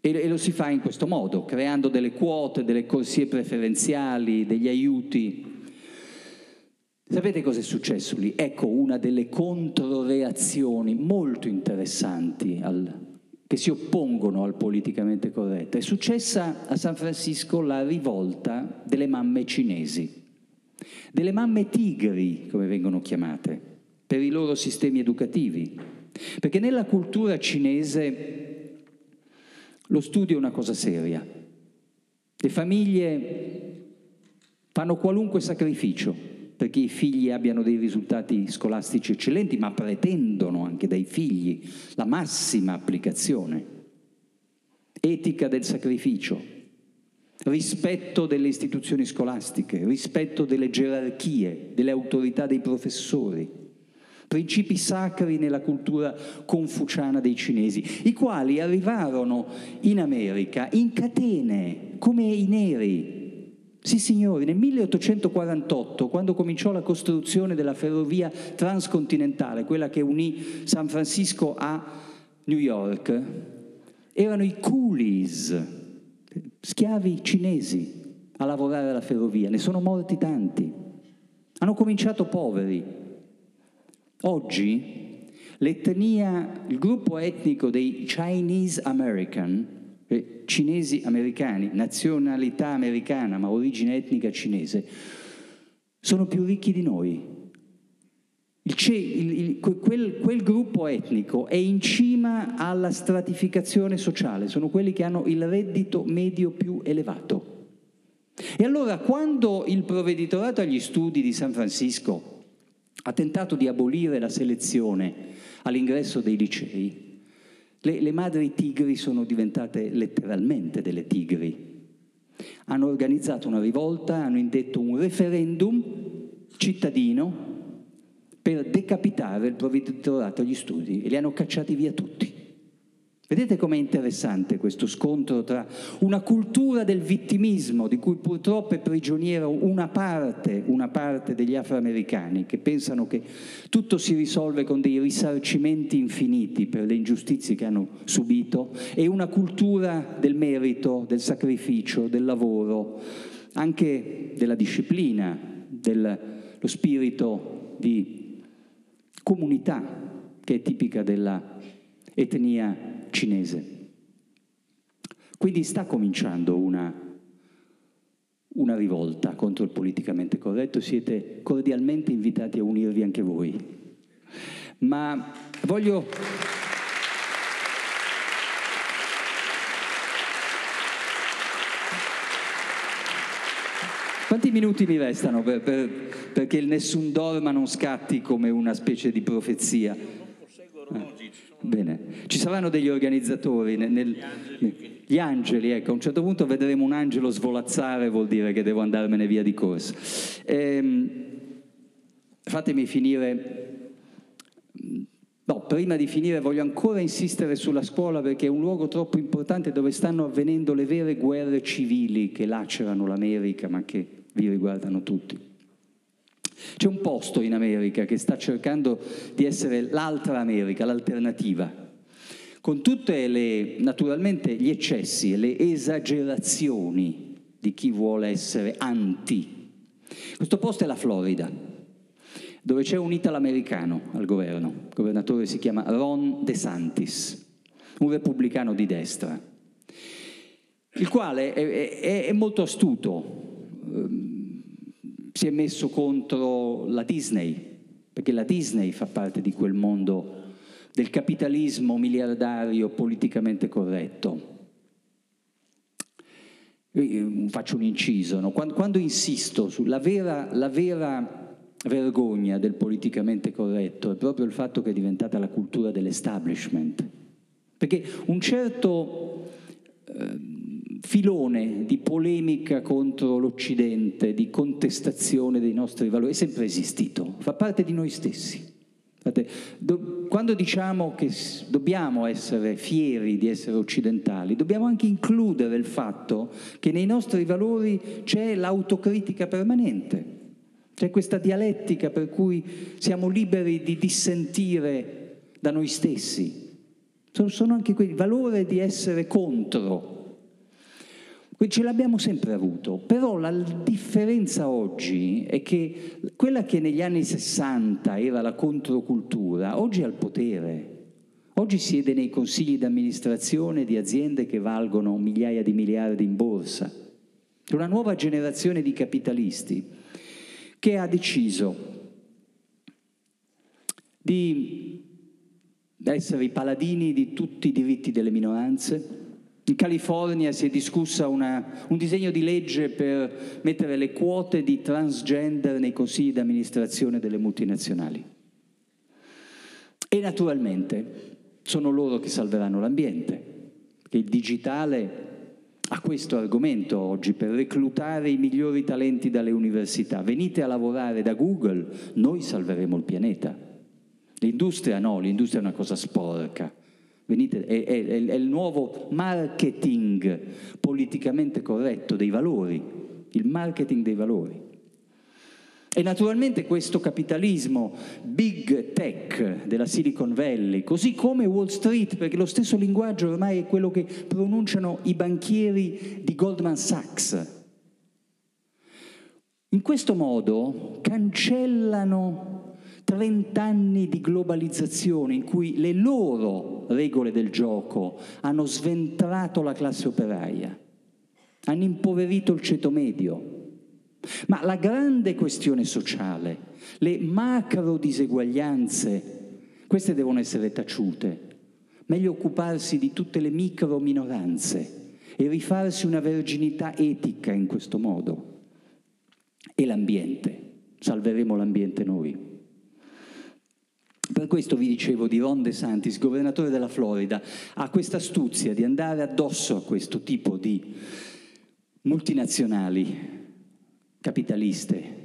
E, lo si fa in questo modo, creando delle quote, delle corsie preferenziali, degli aiuti. Sapete cosa è successo lì? Ecco una delle controreazioni molto interessanti al, che si oppongono al politicamente corretto. È successa a San Francisco la rivolta delle mamme cinesi, delle mamme tigri, come vengono chiamate per i loro sistemi educativi. Perché nella cultura cinese lo studio è una cosa seria. Le famiglie fanno qualunque sacrificio perché i figli abbiano dei risultati scolastici eccellenti, ma pretendono anche dai figli la massima applicazione. Etica del sacrificio, rispetto delle istituzioni scolastiche, rispetto delle gerarchie, delle autorità dei professori principi sacri nella cultura confuciana dei cinesi, i quali arrivarono in America in catene, come i neri. Sì signori, nel 1848, quando cominciò la costruzione della ferrovia transcontinentale, quella che unì San Francisco a New York, erano i coolies, schiavi cinesi, a lavorare alla ferrovia. Ne sono morti tanti. Hanno cominciato poveri, Oggi l'etnia, il gruppo etnico dei Chinese American, eh, cinesi americani, nazionalità americana ma origine etnica cinese, sono più ricchi di noi. Il, il, il, quel, quel, gruppo etnico è in cima alla stratificazione sociale, sono quelli che hanno il reddito medio più elevato. E allora quando il provveditorato agli studi di San Francisco ha tentato di abolire la selezione all'ingresso dei licei, le, le, madri tigri sono diventate letteralmente delle tigri. Hanno organizzato una rivolta, hanno indetto un referendum cittadino per decapitare il provveditorato agli studi e li hanno cacciati via tutti. Vedete com'è interessante questo scontro tra una cultura del vittimismo, di cui purtroppo è prigioniera una parte, una parte degli afroamericani, che pensano che tutto si risolve con dei risarcimenti infiniti per le ingiustizie che hanno subito, e una cultura del merito, del sacrificio, del lavoro, anche della disciplina, dello spirito di comunità che è tipica della etnia cinese. Quindi sta cominciando una, una rivolta contro il politicamente corretto, siete cordialmente invitati a unirvi anche voi. Ma voglio... Quanti minuti mi restano per, per, perché il nessun dorma non scatti come una specie di profezia? Bene, ci saranno degli organizzatori, nel, nel, gli, angeli. ecco, a un certo punto vedremo un angelo svolazzare, vuol dire che devo andarmene via di corsa. Ehm, fatemi finire, no, prima di finire voglio ancora insistere sulla scuola perché è un luogo troppo importante dove stanno avvenendo le vere guerre civili che lacerano l'America ma che vi riguardano tutti. C'è un posto in America che sta cercando di essere l'altra America, l'alternativa, con tutte le, naturalmente, gli eccessi e le esagerazioni di chi vuole essere anti. Questo posto è la Florida, dove c'è un italo-americano al governo, il governatore si chiama Ron DeSantis, un repubblicano di destra, il quale è, è, è molto astuto ehm, si è messo contro la Disney, perché la Disney fa parte di quel mondo del capitalismo miliardario politicamente corretto. Io faccio un inciso, no? quando, quando, insisto sulla vera, la vera vergogna del politicamente corretto è proprio il fatto che è diventata la cultura dell'establishment. Perché un certo eh, filone di polemica contro l'Occidente, di contestazione dei nostri valori, è sempre esistito, fa parte di noi stessi. Quando diciamo che dobbiamo essere fieri di essere occidentali, dobbiamo anche includere il fatto che nei nostri valori c'è l'autocritica permanente, c'è questa dialettica per cui siamo liberi di dissentire da noi stessi. Sono anche quel valore di essere contro Ce l'abbiamo sempre avuto, però la differenza oggi è che quella che negli anni 60 era la controcultura, oggi è al potere. Oggi siede nei consigli di amministrazione di aziende che valgono migliaia di miliardi in borsa. C'è una nuova generazione di capitalisti che ha deciso di essere i paladini di tutti i diritti delle minoranze, in California si è discussa una, un disegno di legge per mettere le quote di transgender nei consigli di amministrazione delle multinazionali. E naturalmente sono loro che salveranno l'ambiente, che il digitale ha questo argomento oggi per reclutare i migliori talenti dalle università. Venite a lavorare da Google, noi salveremo il pianeta. L'industria no, l'industria è una cosa sporca. Venite, è, è, è il nuovo marketing politicamente corretto dei valori, il marketing dei valori. E naturalmente questo capitalismo big tech della Silicon Valley, così come Wall Street, perché lo stesso linguaggio ormai è quello che pronunciano i banchieri di Goldman Sachs, in questo modo cancellano 30 anni di globalizzazione in cui le loro regole del gioco hanno sventrato la classe operaia, hanno impoverito il ceto medio. Ma la grande questione sociale, le macro diseguaglianze, queste devono essere taciute. Meglio occuparsi di tutte le micro minoranze e rifarsi una verginità etica in questo modo. E l'ambiente, salveremo l'ambiente noi. Per questo vi dicevo di Ron DeSantis, governatore della Florida, ha questa astuzia di andare addosso a questo tipo di multinazionali capitaliste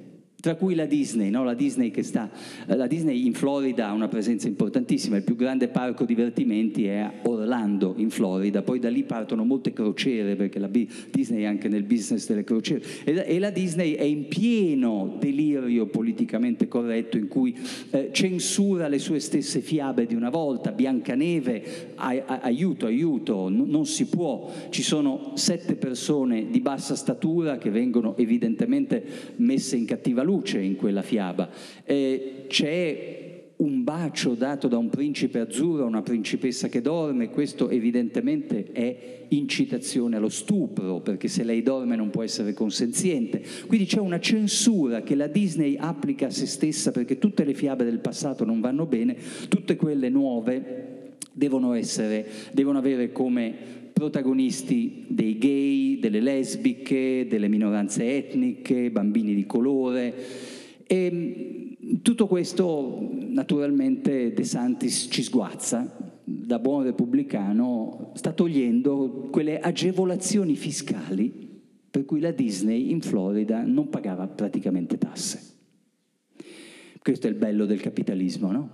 tra cui la Disney, no? la, Disney sta, la Disney in Florida ha una presenza importantissima, il più grande parco divertimenti è a Orlando in Florida, poi da lì partono molte crociere perché la Disney è anche nel business delle crociere e la, Disney è in pieno delirio politicamente corretto in cui eh, censura le sue stesse fiabe di una volta, Biancaneve, aiuto, aiuto, non si può, ci sono sette persone di bassa statura che vengono evidentemente messe in cattiva luce in quella fiaba. Eh, c'è un bacio dato da un principe azzurro a una principessa che dorme, questo evidentemente è incitazione allo stupro, perché se lei dorme non può essere consenziente. Quindi c'è una censura che la Disney applica a se stessa perché tutte le fiabe del passato non vanno bene, tutte quelle nuove devono, essere, devono avere come protagonisti dei gay, delle lesbiche, delle minoranze etniche, bambini di colore. E mm, tutto questo naturalmente De Santis ci sguazza, da buon repubblicano sta togliendo quelle agevolazioni fiscali per cui la Disney in Florida non pagava praticamente tasse. Questo è il bello del capitalismo, no?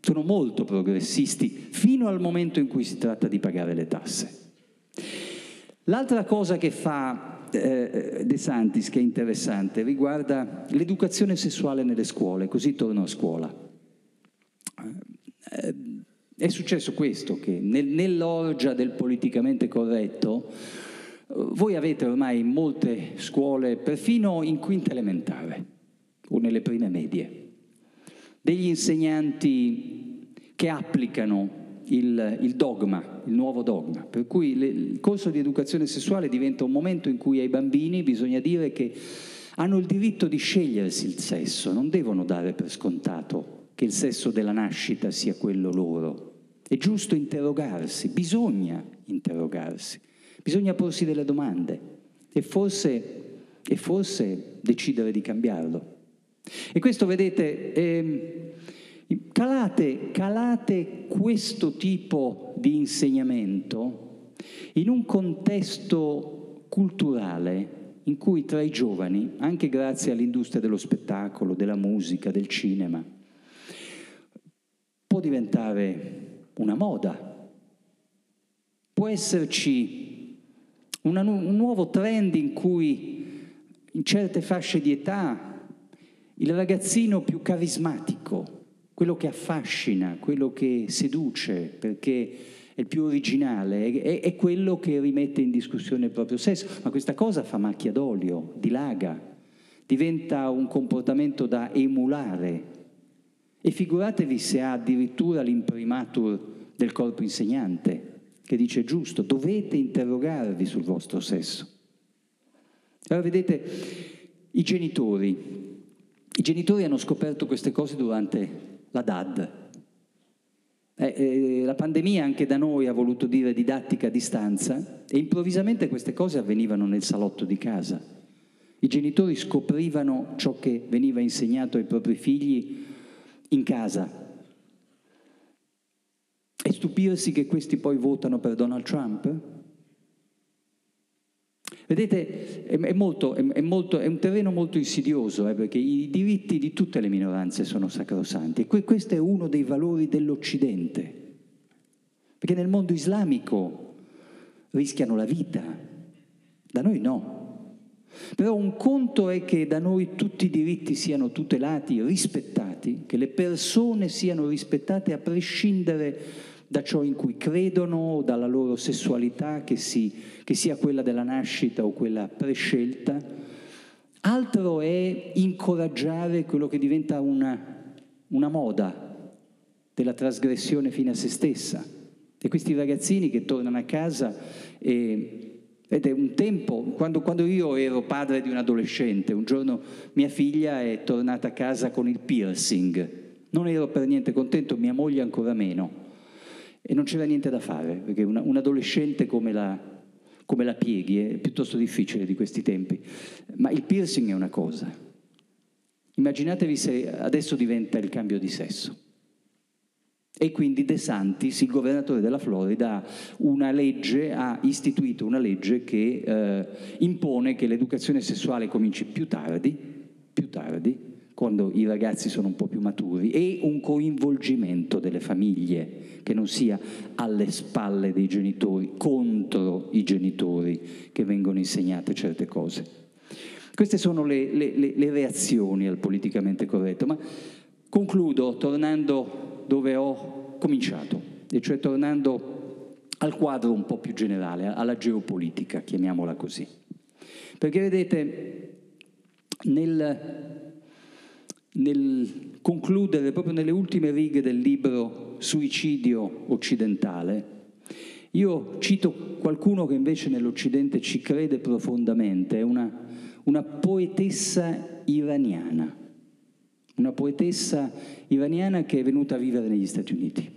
Sono molto progressisti fino al momento in cui si tratta di pagare le tasse. L'altra cosa che fa eh, De Santis, che è interessante, riguarda l'educazione sessuale nelle scuole, così torno a scuola. Eh, è successo questo, che nel, nell'orgia del politicamente corretto, voi avete ormai in molte scuole, perfino in quinta elementare o nelle prime medie, degli insegnanti che applicano il, il, dogma, il nuovo dogma, per cui le, il corso di educazione sessuale diventa un momento in cui ai bambini bisogna dire che hanno il diritto di scegliersi il sesso, non devono dare per scontato che il sesso della nascita sia quello loro. È giusto interrogarsi, bisogna interrogarsi, bisogna porsi delle domande e forse, e forse decidere di cambiarlo. E questo, vedete, eh, calate, calate questo tipo di insegnamento in un contesto culturale in cui tra i giovani, anche grazie all'industria dello spettacolo, della musica, del cinema, può diventare una moda, può esserci una, un nuovo trend in cui in certe fasce di età il ragazzino più carismatico, quello che affascina, quello che seduce, perché è il più originale, è, è, quello che rimette in discussione il proprio sesso, ma questa cosa fa macchia d'olio, dilaga, diventa un comportamento da emulare. E figuratevi se ha addirittura l'imprimatur del corpo insegnante, che dice giusto, dovete interrogarvi sul vostro sesso. Allora vedete, i genitori, i genitori hanno scoperto queste cose durante la DAD. Eh, eh, la pandemia anche da noi ha voluto dire didattica a distanza e improvvisamente queste cose avvenivano nel salotto di casa. I genitori scoprivano ciò che veniva insegnato ai propri figli in casa e stupirsi che questi poi votano per Donald Trump? Vedete, è, molto, è, molto, è un terreno molto insidioso, eh, perché i diritti di tutte le minoranze sono sacrosanti. E questo è uno dei valori dell'Occidente, perché nel mondo islamico rischiano la vita, da noi no. Però un conto è che da noi tutti i diritti siano tutelati, rispettati, che le persone siano rispettate a prescindere da ciò in cui credono, dalla loro sessualità, che, si, che sia quella della nascita o quella prescelta. Altro è incoraggiare quello che diventa una, una moda della trasgressione fine a se stessa. E questi ragazzini che tornano a casa e Vedete, un tempo, quando, quando, io ero padre di un adolescente, un giorno mia figlia è tornata a casa con il piercing. Non ero per niente contento, mia moglie ancora meno. E non c'era niente da fare, perché una, un adolescente come la, come la pieghi è piuttosto difficile di questi tempi. Ma il piercing è una cosa. Immaginatevi se adesso diventa il cambio di sesso. E quindi De Santis, il governatore della Florida, legge, ha istituito una legge che eh, impone che l'educazione sessuale cominci più tardi, più tardi, quando i ragazzi sono un po' più maturi, e un coinvolgimento delle famiglie, che non sia alle spalle dei genitori, contro i genitori che vengono insegnate certe cose. Queste sono le, le, le reazioni al politicamente corretto, ma concludo tornando dove ho cominciato, e cioè tornando al quadro un po' più generale, alla geopolitica, chiamiamola così. Perché vedete, nel nel concludere proprio nelle ultime righe del libro Suicidio occidentale, io cito qualcuno che invece nell'Occidente ci crede profondamente, è una, una poetessa iraniana, una poetessa iraniana che è venuta a vivere negli Stati Uniti.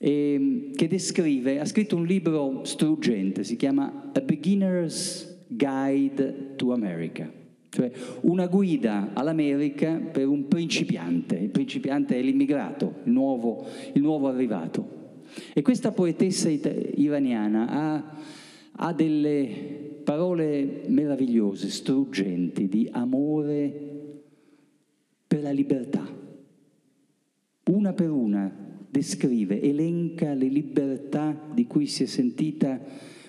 E che descrive, ha scritto un libro struggente, si chiama A Beginner's Guide to America cioè una guida all'America per un principiante, il principiante è l'immigrato, il nuovo, il nuovo arrivato. E questa poetessa iraniana ha, ha delle parole meravigliose, struggenti, di amore per la libertà. Una per una descrive, elenca le libertà di cui si è sentita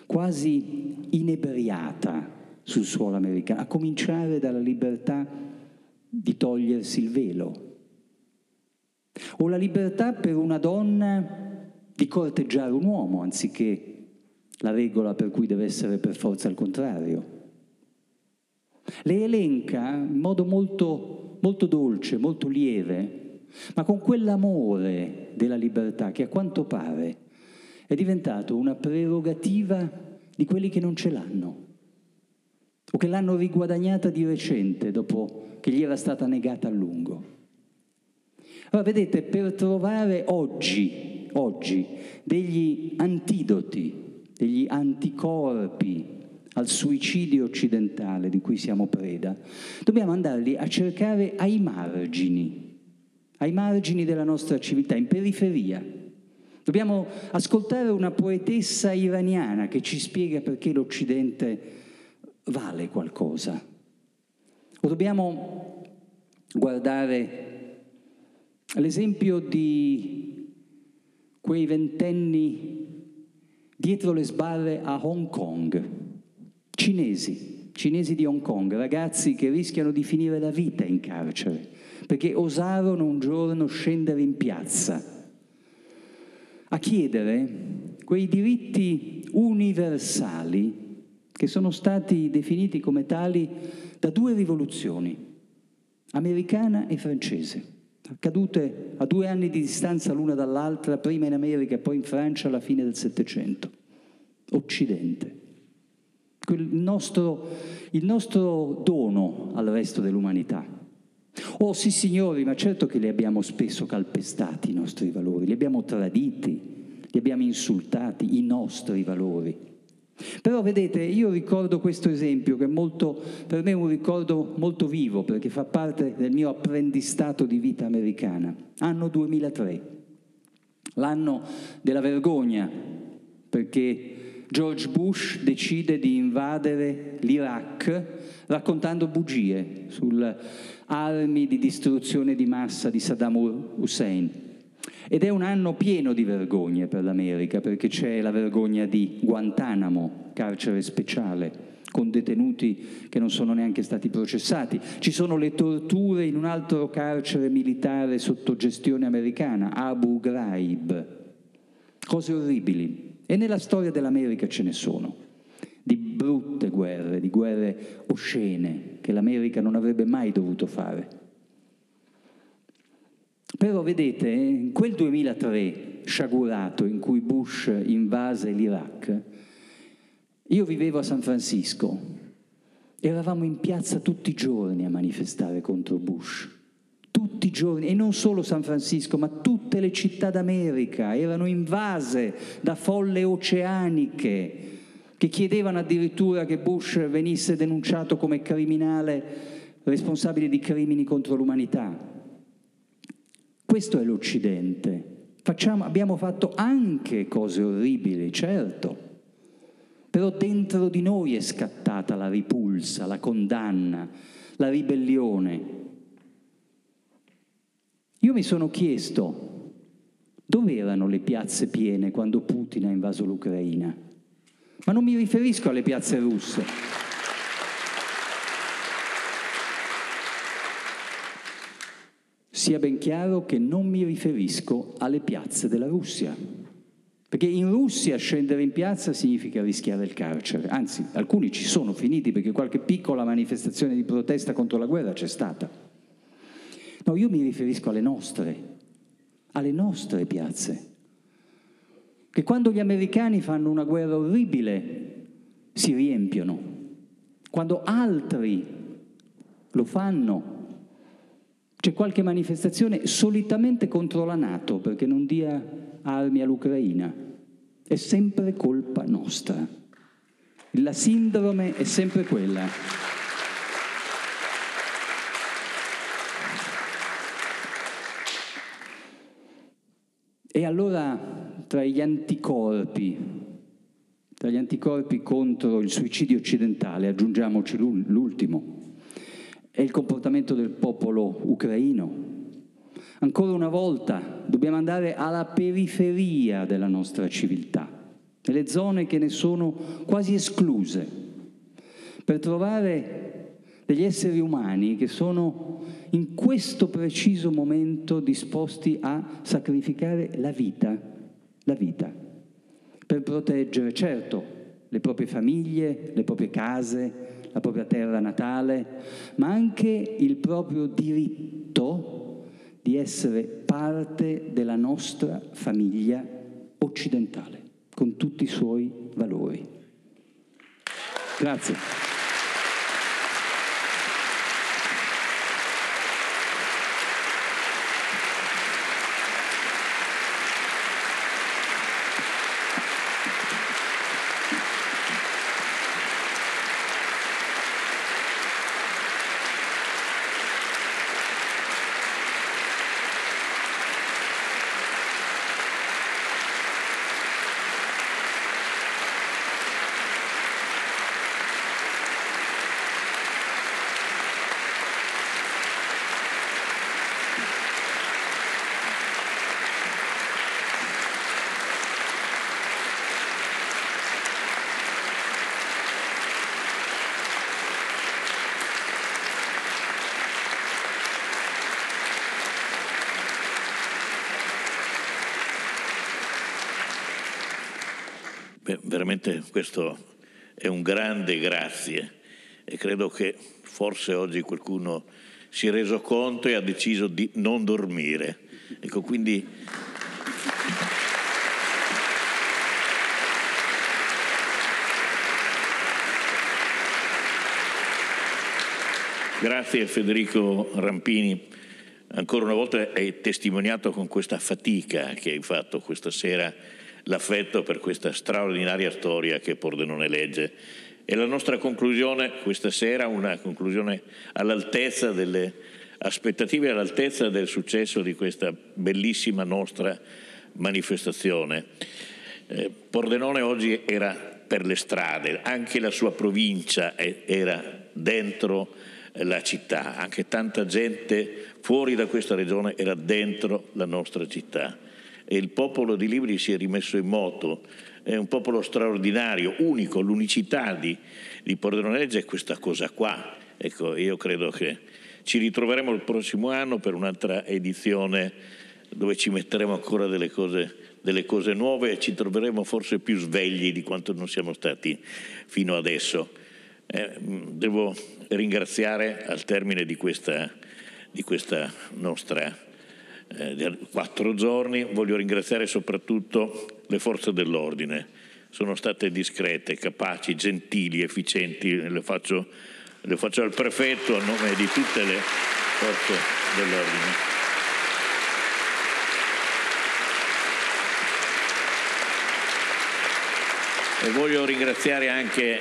quasi inebriata sul suolo americano, a cominciare dalla libertà di togliersi il velo, o la libertà per una donna di corteggiare un uomo anziché la regola per cui deve essere per forza il contrario. Le elenca in modo molto, molto dolce, molto lieve, ma con quell'amore della libertà che a quanto pare è diventato una prerogativa di quelli che non ce l'hanno o che l'hanno riguadagnata di recente dopo che gli era stata negata a lungo. Allora vedete, per trovare oggi, oggi degli antidoti, degli anticorpi al suicidio occidentale di cui siamo preda, dobbiamo andarli a cercare ai margini, ai margini della nostra civiltà, in periferia. Dobbiamo ascoltare una poetessa iraniana che ci spiega perché l'Occidente vale qualcosa. O dobbiamo guardare l'esempio di quei ventenni dietro le sbarre a Hong Kong, cinesi, cinesi di Hong Kong, ragazzi che rischiano di finire la vita in carcere, perché osarono un giorno scendere in piazza a chiedere quei diritti universali che sono stati definiti come tali da due rivoluzioni, americana e francese accadute a due anni di distanza l'una dall'altra, prima in America e poi in Francia alla fine del Settecento. Occidente. Il nostro, il nostro dono al resto dell'umanità. Oh sì signori, ma certo che li abbiamo spesso calpestati i nostri valori, li abbiamo traditi, li abbiamo insultati, i nostri valori. Però vedete, io ricordo questo esempio che molto, per me è un ricordo molto vivo perché fa parte del mio apprendistato di vita americana. Anno 2003, l'anno della vergogna, perché George Bush decide di invadere l'Iraq raccontando bugie sulle armi di distruzione di massa di Saddam Hussein. Ed è un anno pieno di vergogne per l'America, perché c'è la vergogna di Guantanamo, carcere speciale, con detenuti che non sono neanche stati processati. Ci sono le torture in un altro carcere militare sotto gestione americana, Abu Ghraib. Cose orribili. E nella storia dell'America ce ne sono, di brutte guerre, di guerre oscene che l'America non avrebbe mai dovuto fare. Però vedete, in quel 2003 sciagurato in cui Bush invase l'Iraq, io vivevo a San Francisco, eravamo in piazza tutti i giorni a manifestare contro Bush, tutti i giorni, e non solo San Francisco, ma tutte le città d'America erano invase da folle oceaniche che chiedevano addirittura che Bush venisse denunciato come criminale responsabile di crimini contro l'umanità. Questo è l'Occidente. Facciamo, abbiamo fatto anche cose orribili, certo, però dentro di noi è scattata la ripulsa, la condanna, la ribellione. Io mi sono chiesto dove erano le piazze piene quando Putin ha invaso l'Ucraina, ma non mi riferisco alle piazze russe. Sia ben chiaro che non mi riferisco alle piazze della Russia, perché in Russia scendere in piazza significa rischiare il carcere, anzi alcuni ci sono finiti perché qualche piccola manifestazione di protesta contro la guerra c'è stata. No, io mi riferisco alle nostre, alle nostre piazze, che quando gli americani fanno una guerra orribile si riempiono, quando altri lo fanno c'è qualche manifestazione solitamente contro la Nato perché non dia armi all'Ucraina. È sempre colpa nostra. La sindrome è sempre quella. E allora tra gli anticorpi, tra gli anticorpi contro il suicidio occidentale, aggiungiamoci l'ultimo, è il comportamento del popolo ucraino. Ancora una volta dobbiamo andare alla periferia della nostra civiltà, nelle zone che ne sono quasi escluse, per trovare degli esseri umani che sono in questo preciso momento disposti a sacrificare la vita, la vita, per proteggere, certo, le proprie famiglie, le proprie case, la propria terra natale, ma anche il proprio diritto di essere parte della nostra famiglia occidentale, con tutti i suoi valori. Grazie. Veramente questo è un grande grazie e credo che forse oggi qualcuno si è reso conto e ha deciso di non dormire. Ecco, quindi Grazie Federico Rampini, ancora una volta hai testimoniato con questa fatica che hai fatto questa sera l'affetto per questa straordinaria storia che Pordenone legge. E la nostra conclusione questa sera, una conclusione all'altezza delle aspettative, all'altezza del successo di questa bellissima nostra manifestazione. Eh, Pordenone oggi era per le strade, anche la sua provincia era dentro la città, anche tanta gente fuori da questa regione era dentro la nostra città e il popolo di Libri si è rimesso in moto, è un popolo straordinario, unico, l'unicità di, di Pordenonegge è questa cosa qua. Ecco, io credo che ci ritroveremo il prossimo anno per un'altra edizione dove ci metteremo ancora delle cose, delle cose nuove e ci troveremo forse più svegli di quanto non siamo stati fino adesso. Eh, devo ringraziare al termine di questa, di questa nostra eh, quattro giorni, voglio ringraziare soprattutto le forze dell'ordine. Sono state discrete, capaci, gentili, efficienti, le faccio, le faccio al prefetto a nome di tutte le forze dell'ordine. E voglio ringraziare anche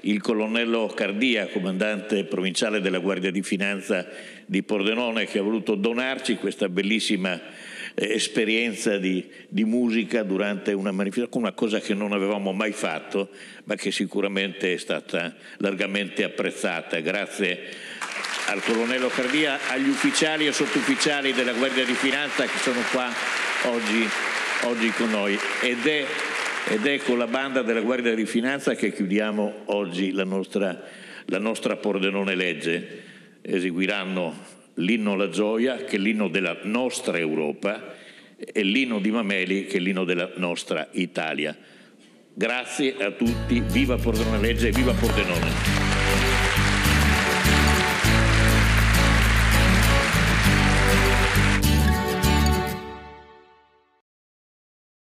il colonnello Cardia, comandante provinciale della Guardia di Finanza di Pordenone, che ha voluto donarci questa bellissima eh, esperienza di, di, musica durante una manifestazione, una cosa che non avevamo mai fatto, ma che sicuramente è stata largamente apprezzata. Grazie al colonnello Cardia, agli ufficiali e sottufficiali della Guardia di Finanza che sono qua oggi, oggi con noi. Ed è ed è con la banda della Guardia di Finanza che chiudiamo oggi la nostra, la nostra Pordenone Legge. Eseguiranno l'inno alla gioia, che è l'inno della nostra Europa, e l'inno di Mameli, che è l'inno della nostra Italia. Grazie a tutti, viva Pordenone Legge e viva Pordenone!